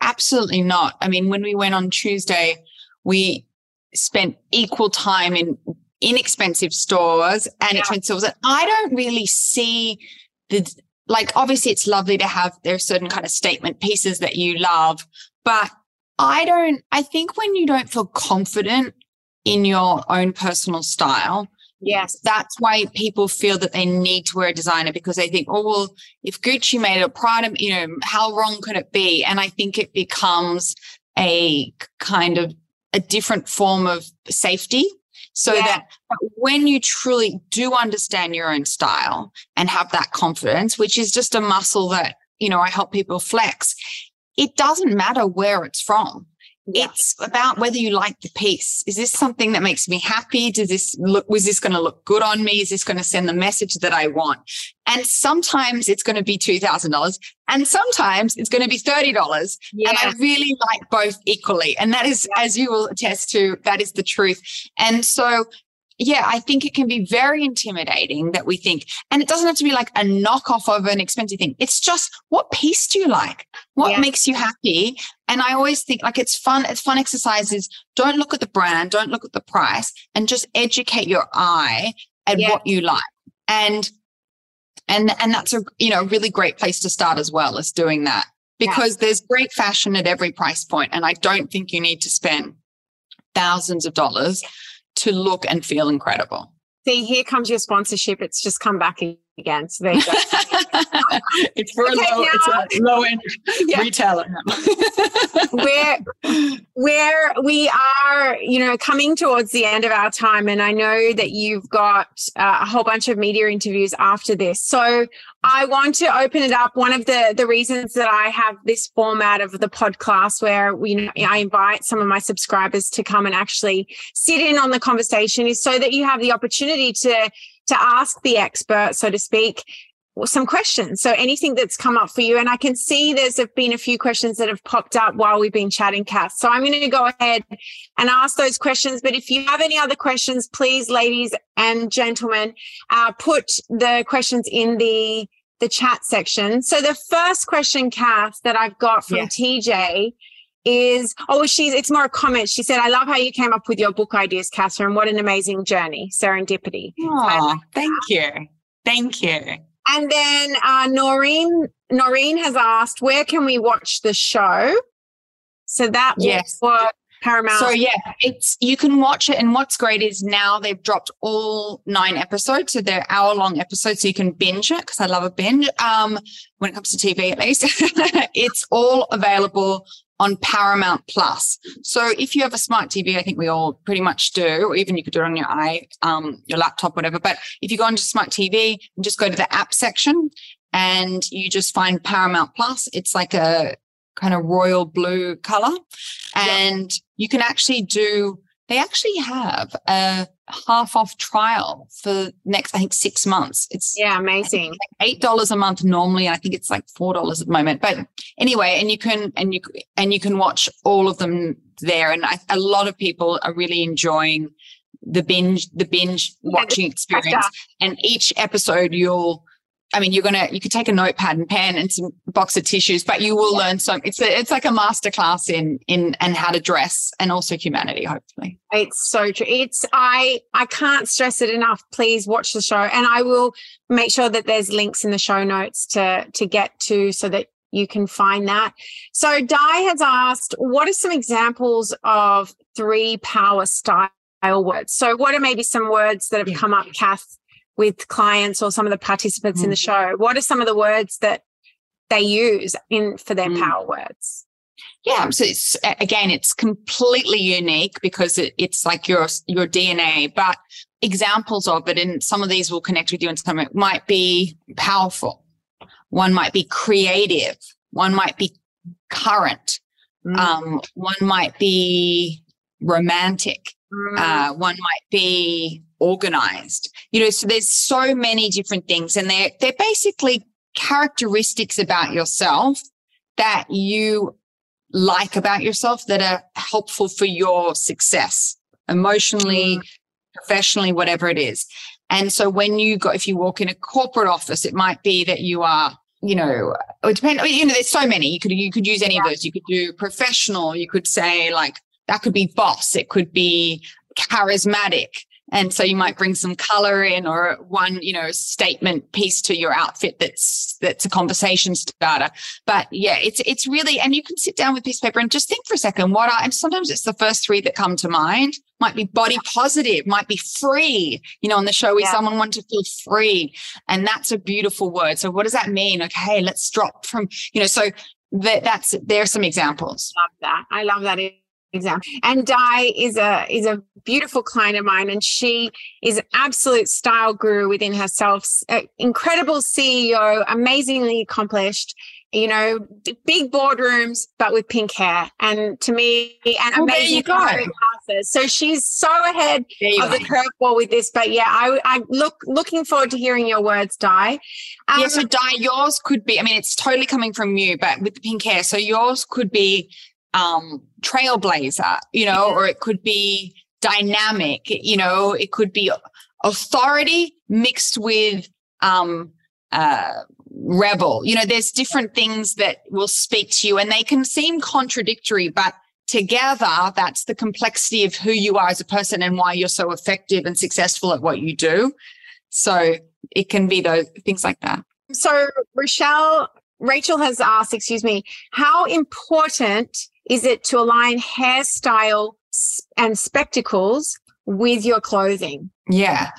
Absolutely not. I mean, when we went on Tuesday, we spent equal time in inexpensive stores and yeah. expensive stores. And I don't really see the like obviously it's lovely to have there are certain kind of statement pieces that you love, but I don't I think when you don't feel confident in your own personal style, Yes. That's why people feel that they need to wear a designer because they think, oh, well, if Gucci made it, a Prada, you know, how wrong could it be? And I think it becomes a kind of a different form of safety so yeah. that when you truly do understand your own style and have that confidence, which is just a muscle that, you know, I help people flex, it doesn't matter where it's from. Yeah. It's about whether you like the piece. Is this something that makes me happy? Does this look, was this going to look good on me? Is this going to send the message that I want? And sometimes it's going to be $2,000 and sometimes it's going to be $30. Yeah. And I really like both equally. And that is, yeah. as you will attest to, that is the truth. And so yeah, I think it can be very intimidating that we think, and it doesn't have to be like a knockoff of an expensive thing. It's just what piece do you like? What yeah. makes you happy? And I always think like it's fun, it's fun exercises. Don't look at the brand, don't look at the price, and just educate your eye at yeah. what you like. And and and that's a you know really great place to start as well as doing that because yeah. there's great fashion at every price point, and I don't think you need to spend thousands of dollars to look and feel incredible. See, here comes your sponsorship. It's just come back again. So there you go. <laughs> it's for okay, a low, it's a low end yeah. retailer. <laughs> where where we are, you know, coming towards the end of our time, and I know that you've got uh, a whole bunch of media interviews after this. So I want to open it up. One of the the reasons that I have this format of the podcast where we, I invite some of my subscribers to come and actually sit in on the conversation is so that you have the opportunity to to ask the expert, so to speak, some questions. So anything that's come up for you. And I can see there's been a few questions that have popped up while we've been chatting, Kath. So I'm going to go ahead and ask those questions. But if you have any other questions, please, ladies and gentlemen, uh, put the questions in the the chat section. So the first question, Kath, that I've got from. TJ is oh she's it's more a comment she said i love how you came up with your book ideas Kathryn what an amazing journey serendipity oh thank you thank you and then uh, noreen noreen has asked where can we watch the show? So that yes. for paramount. So yeah it's you can watch it and what's great is now they've dropped all nine episodes so they're hour long episodes so you can binge it because i love a binge um when it comes to tv at least. <laughs> It's all available on Paramount Plus. So if you have a smart TV, I think we all pretty much do, or even you could do it on your i, um, your laptop, whatever. But if you go into smart TV and just go to the app section and you just find Paramount Plus, it's like a kind of royal blue color and you can actually do they actually have a half off trial for next, I think, six months. It's yeah, amazing. Like Eight dollars a month normally. I think it's like four dollars at the moment. But anyway, and you can and you and you can watch all of them there. And I, a lot of people are really enjoying the binge the binge watching experience. And each episode, you'll I mean, you're gonna you could take a notepad and pen and some box of tissues, but you will learn so. It's a, it's like a masterclass in in and how to dress and also humanity. Hopefully, it's so true. It's I I can't stress it enough. Please watch the show, and I will make sure that there's links in the show notes to to get to so that you can find that. So Di has asked, what are some examples of three power style words? So what are maybe some words that have come up, Kath? With clients or some of the participants mm. in the mm. show? What are some of the words that they use in for their mm. power words? Yeah, so it's again, it's completely unique because it, it's like your your DNA. But examples of it, and some of these will connect with you, and some it might be powerful. One might be creative. One might be current. Mm. Um, one might be romantic. Mm. Uh, one might be organized. You know, so there's so many different things and they're, they're basically characteristics about yourself that you like about yourself that are helpful for your success emotionally, mm. professionally, whatever it is. And so when you go, if you walk in a corporate office, it might be that you are, you know, it depends, you know, there's so many. You could, you could use any yeah. of those. You could do professional. You could say like, that could be boss. It could be charismatic and so you might bring some color in or one you know statement piece to your outfit that's that's a conversation starter. But yeah it's it's really and you can sit down with piece of paper and just think for a second what are and sometimes it's the first three that come to mind. Might be body positive might be free. You know on the show we yeah. someone want to feel free. And that's a beautiful word. So what does that mean? Okay let's drop from you know so that that's there are some examples. Love that. I love that exam. And Di is a is a beautiful client of mine, and she is an absolute style guru within herself. incredible CEO, amazingly accomplished. You know, big boardrooms, but with pink hair, and to me, and oh, amazing classes. So she's so ahead of the curveball with this. But yeah, I, I look looking forward to hearing your words, Di. Um, yeah, so Di, yours could be. I mean, it's totally coming from you, but with the pink hair, so yours could be um, trailblazer, you know, or it could be dynamic, you know, it could be authority mixed with um, uh, rebel. You know, there's different things that will speak to you and they can seem contradictory, but together, that's the complexity of who you are as a person and why you're so effective and successful at what you do. So it can be those things like that. So, Rochelle, Rachel has asked, excuse me, how important is it to align hairstyle and spectacles with your clothing? Yeah.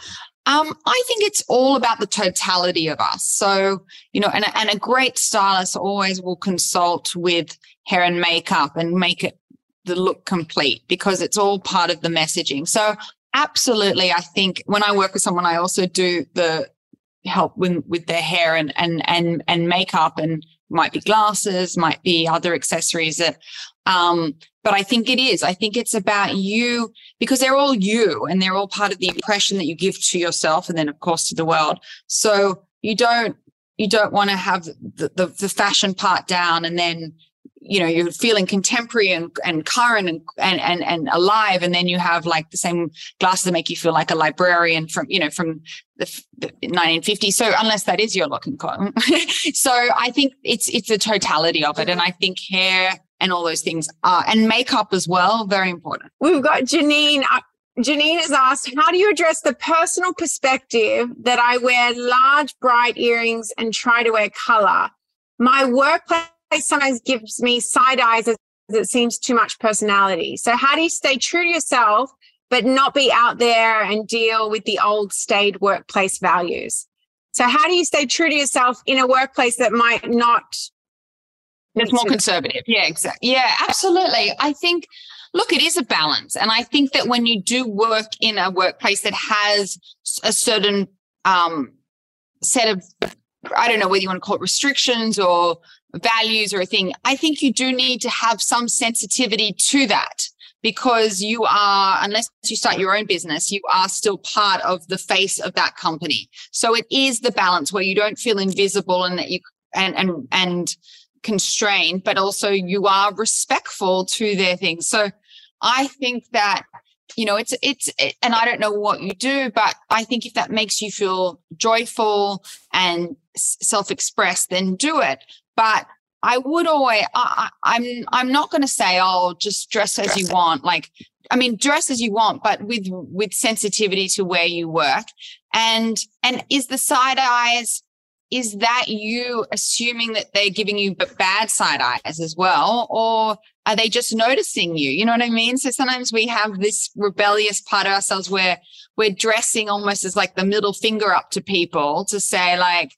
Um, I think it's all about the totality of us. So, you know, and, and a great stylist always will consult with hair and makeup and make it the look complete because it's all part of the messaging. So, absolutely, I think when I work with someone, I also do the help with, with their hair and, and, and, and makeup and might be glasses, might be other accessories that um, but I think it is. I think it's about you because they're all you and they're all part of the impression that you give to yourself and then of course to the world. So you don't you don't want to have the, the, the fashion part down and then you know you're feeling contemporary and, and current and, and and and alive and then you have like the same glasses that make you feel like a librarian from you know from the, the 1950s so unless that is your look and code <laughs> so i think it's it's the totality of it and i think hair and all those things are, and makeup as well, very important. We've got Janine. Uh, Janine has asked, how do you address the personal perspective that I wear large, bright earrings and try to wear color? My workplace sometimes gives me side eyes as it seems too much personality. So, how do you stay true to yourself, but not be out there and deal with the old staid workplace values? So, how do you stay true to yourself in a workplace that might not it's more conservative. Yeah, exactly. Yeah, absolutely. I think, look, it is a balance. And I think that when you do work in a workplace that has a certain um, set of, I don't know whether you want to call it restrictions or values or a thing, I think you do need to have some sensitivity to that because you are, unless you start your own business, you are still part of the face of that company. So it is the balance where you don't feel invisible and that you, and, and, and, constrained, but also you are respectful to their things. So I think that, you know, it's, it's, it, and I don't know what you do, but I think if that makes you feel joyful and self expressed, then do it. But I would always, I, am I'm, I'm not going to say, oh, just dress as you want. Like, I mean, dress as you want, but with, with sensitivity to where you work. And, and is the side eyes, is that you assuming that they're giving you bad side eyes as well or are they just noticing you you know what i mean so sometimes we have this rebellious part of ourselves where we're dressing almost as like the middle finger up to people to say like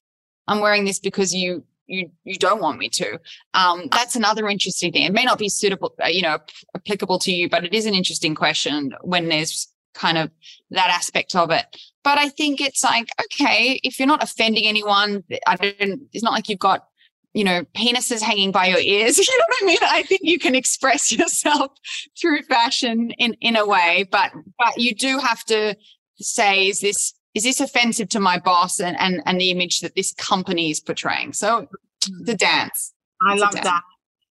i'm wearing this because you you you don't want me to um, that's another interesting thing it may not be suitable uh, you know applicable to you but it is an interesting question when there's kind of that aspect of it. But I think it's like, okay, if you're not offending anyone, I don't, it's not like you've got, you know, penises hanging by your ears. <laughs> You know what I mean? I think you can express <laughs> yourself through fashion in, in a way, but, but you do have to say, is this, is this offensive to my boss and, and, and the image that this company is portraying? So the dance. I love that.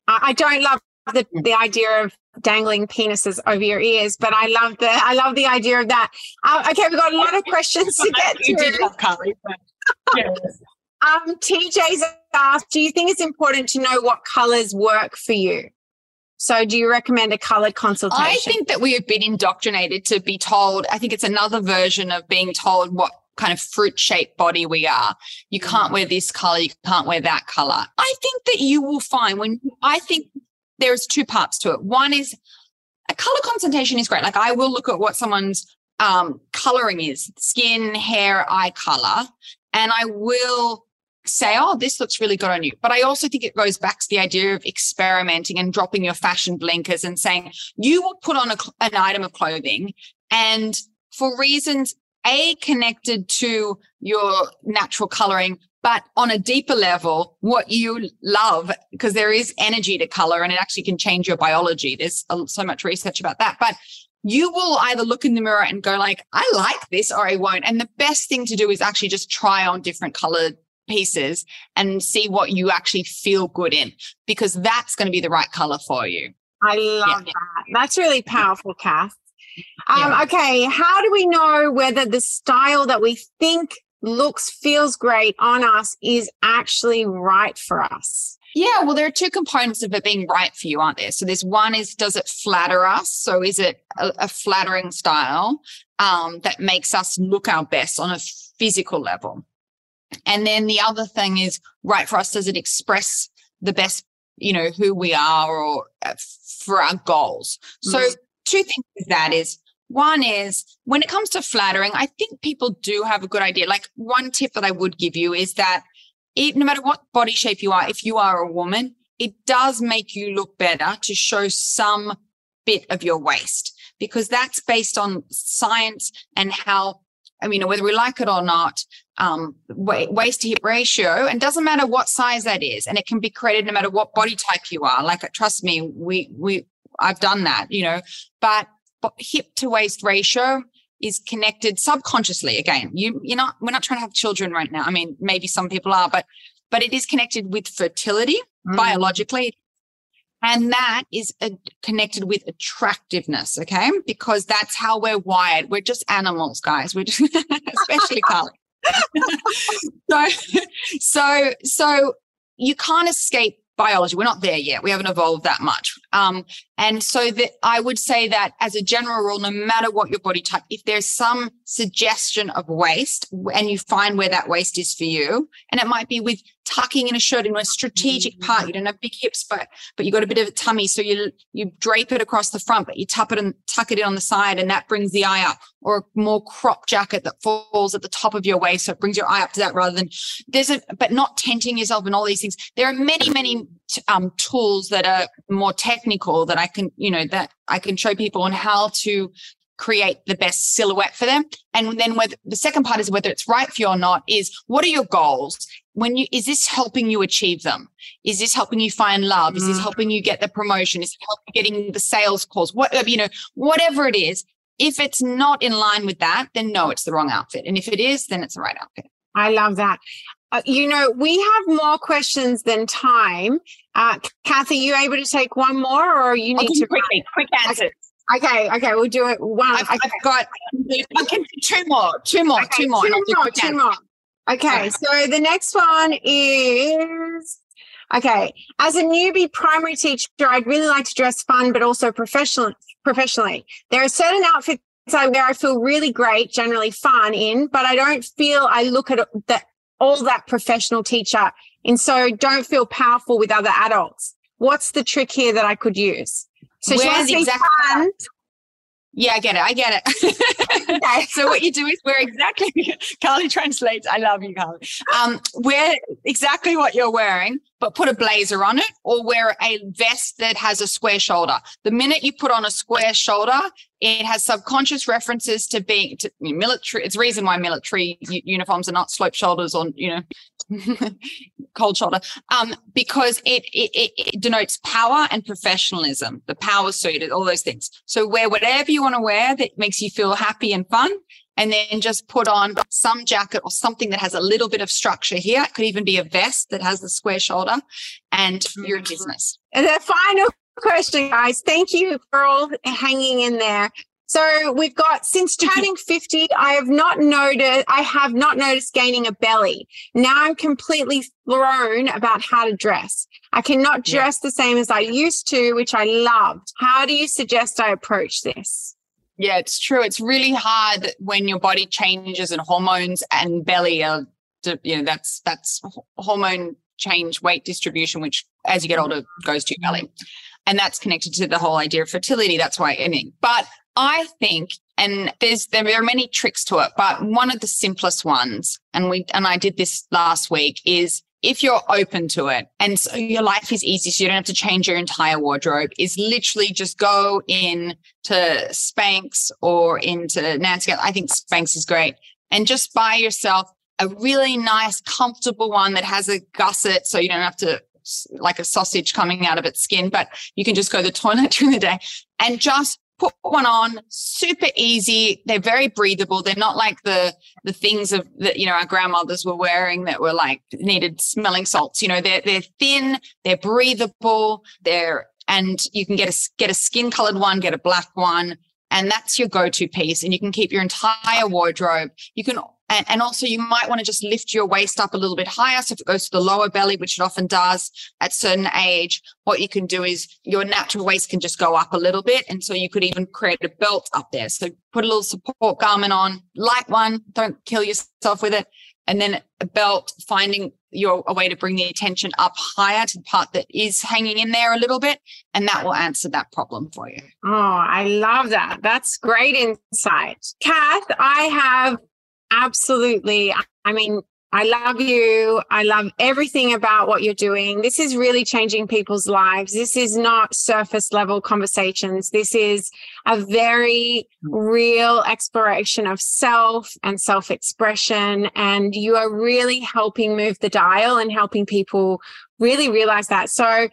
I don't love the, the idea of dangling penises over your ears, but I love the I love the idea of that. Uh, okay, we've got a lot of questions to <laughs> get to. You did love Carlii, but <laughs> yes. um, TJ's asked, do you think it's important to know what colors work for you? So, do you recommend a colored consultation? I think that we have been indoctrinated to be told, I think it's another version of being told what kind of fruit shaped body we are. You can't mm. wear this color, you can't wear that color. I think that you will find when I think there's two parts to it. One is a color consultation is great. Like I will look at what someone's um, coloring is skin, hair, eye color, and I will say, oh, this looks really good on you. But I also think it goes back to the idea of experimenting and dropping your fashion blinkers and saying, you will put on a, an item of clothing and for reasons a connected to your natural coloring, but on a deeper level, what you love, because there is energy to color and it actually can change your biology. There's so much research about that, but you will either look in the mirror and go like, I like this or I won't. And the best thing to do is actually just try on different colored pieces and see what you actually feel good in, because that's going to be the right color for you. I love yeah. that. That's really powerful, Kath. Um, yeah. Okay, how do we know whether the style that we think looks, feels great on us is actually right for us? Yeah, well, there are two components of it being right for you, aren't there? So there's one is does it flatter us? So is it a, a flattering style um, that makes us look our best on a physical level? And then the other thing is right for us, does it express the best, you know, who we are or uh, for our goals? So mm two things with that is one is when it comes to flattering, I think people do have a good idea. Like one tip that I would give you is that it, no matter what body shape you are, if you are a woman, it does make you look better to show some bit of your waist because that's based on science and how, I mean, whether we like it or not, um, waist to hip ratio, and doesn't matter what size that is, and it can be created no matter what body type you are. Like, trust me, we we I've done that, you know, but, but hip to waist ratio is connected subconsciously. Again, you, you're not, we're not trying to have children right now. I mean, maybe some people are, but, but it is connected with fertility mm. biologically. And that is a, connected with attractiveness. Okay. Because that's how we're wired. We're just animals, guys. We're just, <laughs> especially <laughs> Carlii. <laughs> so, so, so you can't escape biology. We're not there yet. We haven't evolved that much. Um, and so that I would say that as a general rule, no matter what your body type, if there's some suggestion of waist and you find where that waist is for you, and it might be with tucking in a shirt in a strategic part. You don't have big hips, but but you got a bit of a tummy, so you you drape it across the front, but you tuck it and tuck it in on the side, and that brings the eye up. Or a more crop jacket that falls at the top of your waist, so it brings your eye up to that rather than there's a but not tenting yourself and all these things. There are many many um, tools that are more technical that I can you know that I can show people on how to create the best silhouette for them. And then whether the second part is whether it's right for you or not is what are your goals? When you, is this helping you achieve them? Is this helping you find love? Is this mm. helping you get the promotion? Is it helping getting the sales calls? What, you know, whatever it is, if it's not in line with that, then no, it's the wrong outfit. And if it is, then it's the right outfit. I love that. Uh, you know, we have more questions than time. Uh, Kathy, are you able to take one more or you need to quick, quick answers? Okay, okay, we'll do it one. I've, okay. I've got I can two more, two more, okay, two more, two more, two more. Okay, so the next one is okay. As a newbie primary teacher, I'd really like to dress fun, but also professional professionally. There are certain outfits I wear I feel really great, generally fun in, but I don't feel I look at that all that professional teacher, and so don't feel powerful with other adults. What's the trick here that I could use? So Where's she exactly fun. Yeah, I get it. I get it. <laughs> okay. so what you do is wear exactly <laughs> Carlii translates. I love you, Carlii. Um, wear exactly what you're wearing, but put a blazer on it or wear a vest that has a square shoulder. The minute you put on a square shoulder, it has subconscious references to being to military. It's the reason why military uniforms are not slope shoulders on, you know, <laughs> cold shoulder, um, because it, it, it denotes power and professionalism, the power suit, all those things. So wear whatever you want to wear that makes you feel happy and fun. And then just put on some jacket or something that has a little bit of structure here. It could even be a vest that has the square shoulder and your mm-hmm. business. And the final question, guys. Thank you for all hanging in there. So we've got since turning 50, I have not noticed, I have not noticed gaining a belly. Now I'm completely thrown about how to dress. I cannot dress yeah. the same as I used to, which I loved. How do you suggest I approach this? Yeah, it's true. It's really hard when your body changes and hormones and belly are, you know, that's that's hormone change weight distribution, which as you get older goes to your belly. And that's connected to the whole idea of fertility. That's why I mean, but I think, and there's there are many tricks to it, but one of the simplest ones, and we and I did this last week, is if you're open to it and so your life is easy, so you don't have to change your entire wardrobe, is literally just go in to Spanx or into Nancy. I think Spanx is great. And just buy yourself a really nice, comfortable one that has a gusset so you don't have to like a sausage coming out of its skin, but you can just go to the <laughs> toilet during the day and just put one on super easy. They're very breathable. They're not like the the things of that you know our grandmothers were wearing that were like needed smelling salts. You know they're they're thin they're breathable they're and you can get a get a skin colored one get a black one and that's your go-to piece. And you can keep your entire wardrobe. You can and, and also you might want to just lift your waist up a little bit higher. So if it goes to the lower belly which it often does at certain age what you can do is your natural waist can just go up a little bit. And so you could even create a belt up there. So put a little support garment on light one don't kill yourself with it. And then a belt finding your a way to bring the attention up higher to the part that is hanging in there a little bit. And that will answer that problem for you. Oh i love that. That's great insight. Kath i have absolutely i mean I love you. I love everything about what you're doing. This is really changing people's lives. This is not surface level conversations. This is a very real exploration of self and self expression. And you are really helping move the dial and helping people really realize that. So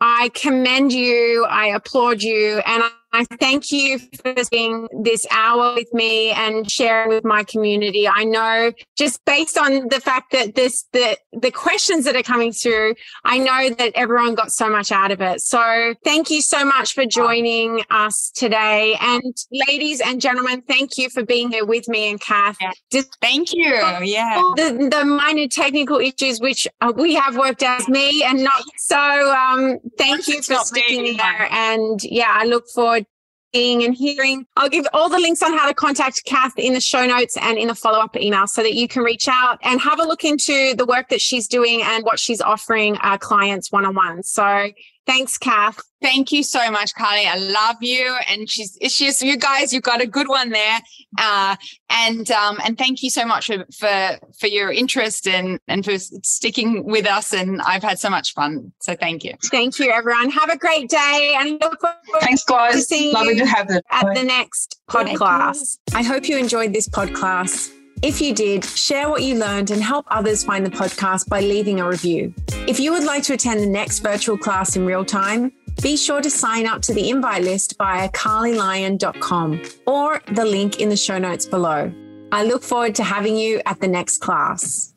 I commend you. I applaud you. And I thank you for spending this hour with me and sharing with my community. I know just based on the fact that this the the questions that are coming through, I know that everyone got so much out of it. So thank you so much for joining us today. And ladies and gentlemen, thank you for being here with me and Kath. Yeah. Just thank you. Yeah. The, the minor technical issues which uh, we have worked out as me and not so um thank you for sticking there. And yeah, I look forward and hearing. I'll give all the links on how to contact Kath in the show notes and in the follow up email so that you can reach out and have a look into the work that she's doing and what she's offering our clients one on one. So Thanks, Kath. Thank you so much, Carlii. I love you. And she's, she's, you guys, you've got a good one there. Uh, and, um, and thank you so much for, for, for your interest and, and for sticking with us. And I've had so much fun. So thank you. Thank you, everyone. Have a great day. And look Thanks, guys. To see Lovely to have you at the next podcast. I hope you enjoyed this podcast. If you did, share what you learned and help others find the podcast by leaving a review. If you would like to attend the next virtual class in real time, be sure to sign up to the invite list via carliilyon.com or the link in the show notes below. I look forward to having you at the next class.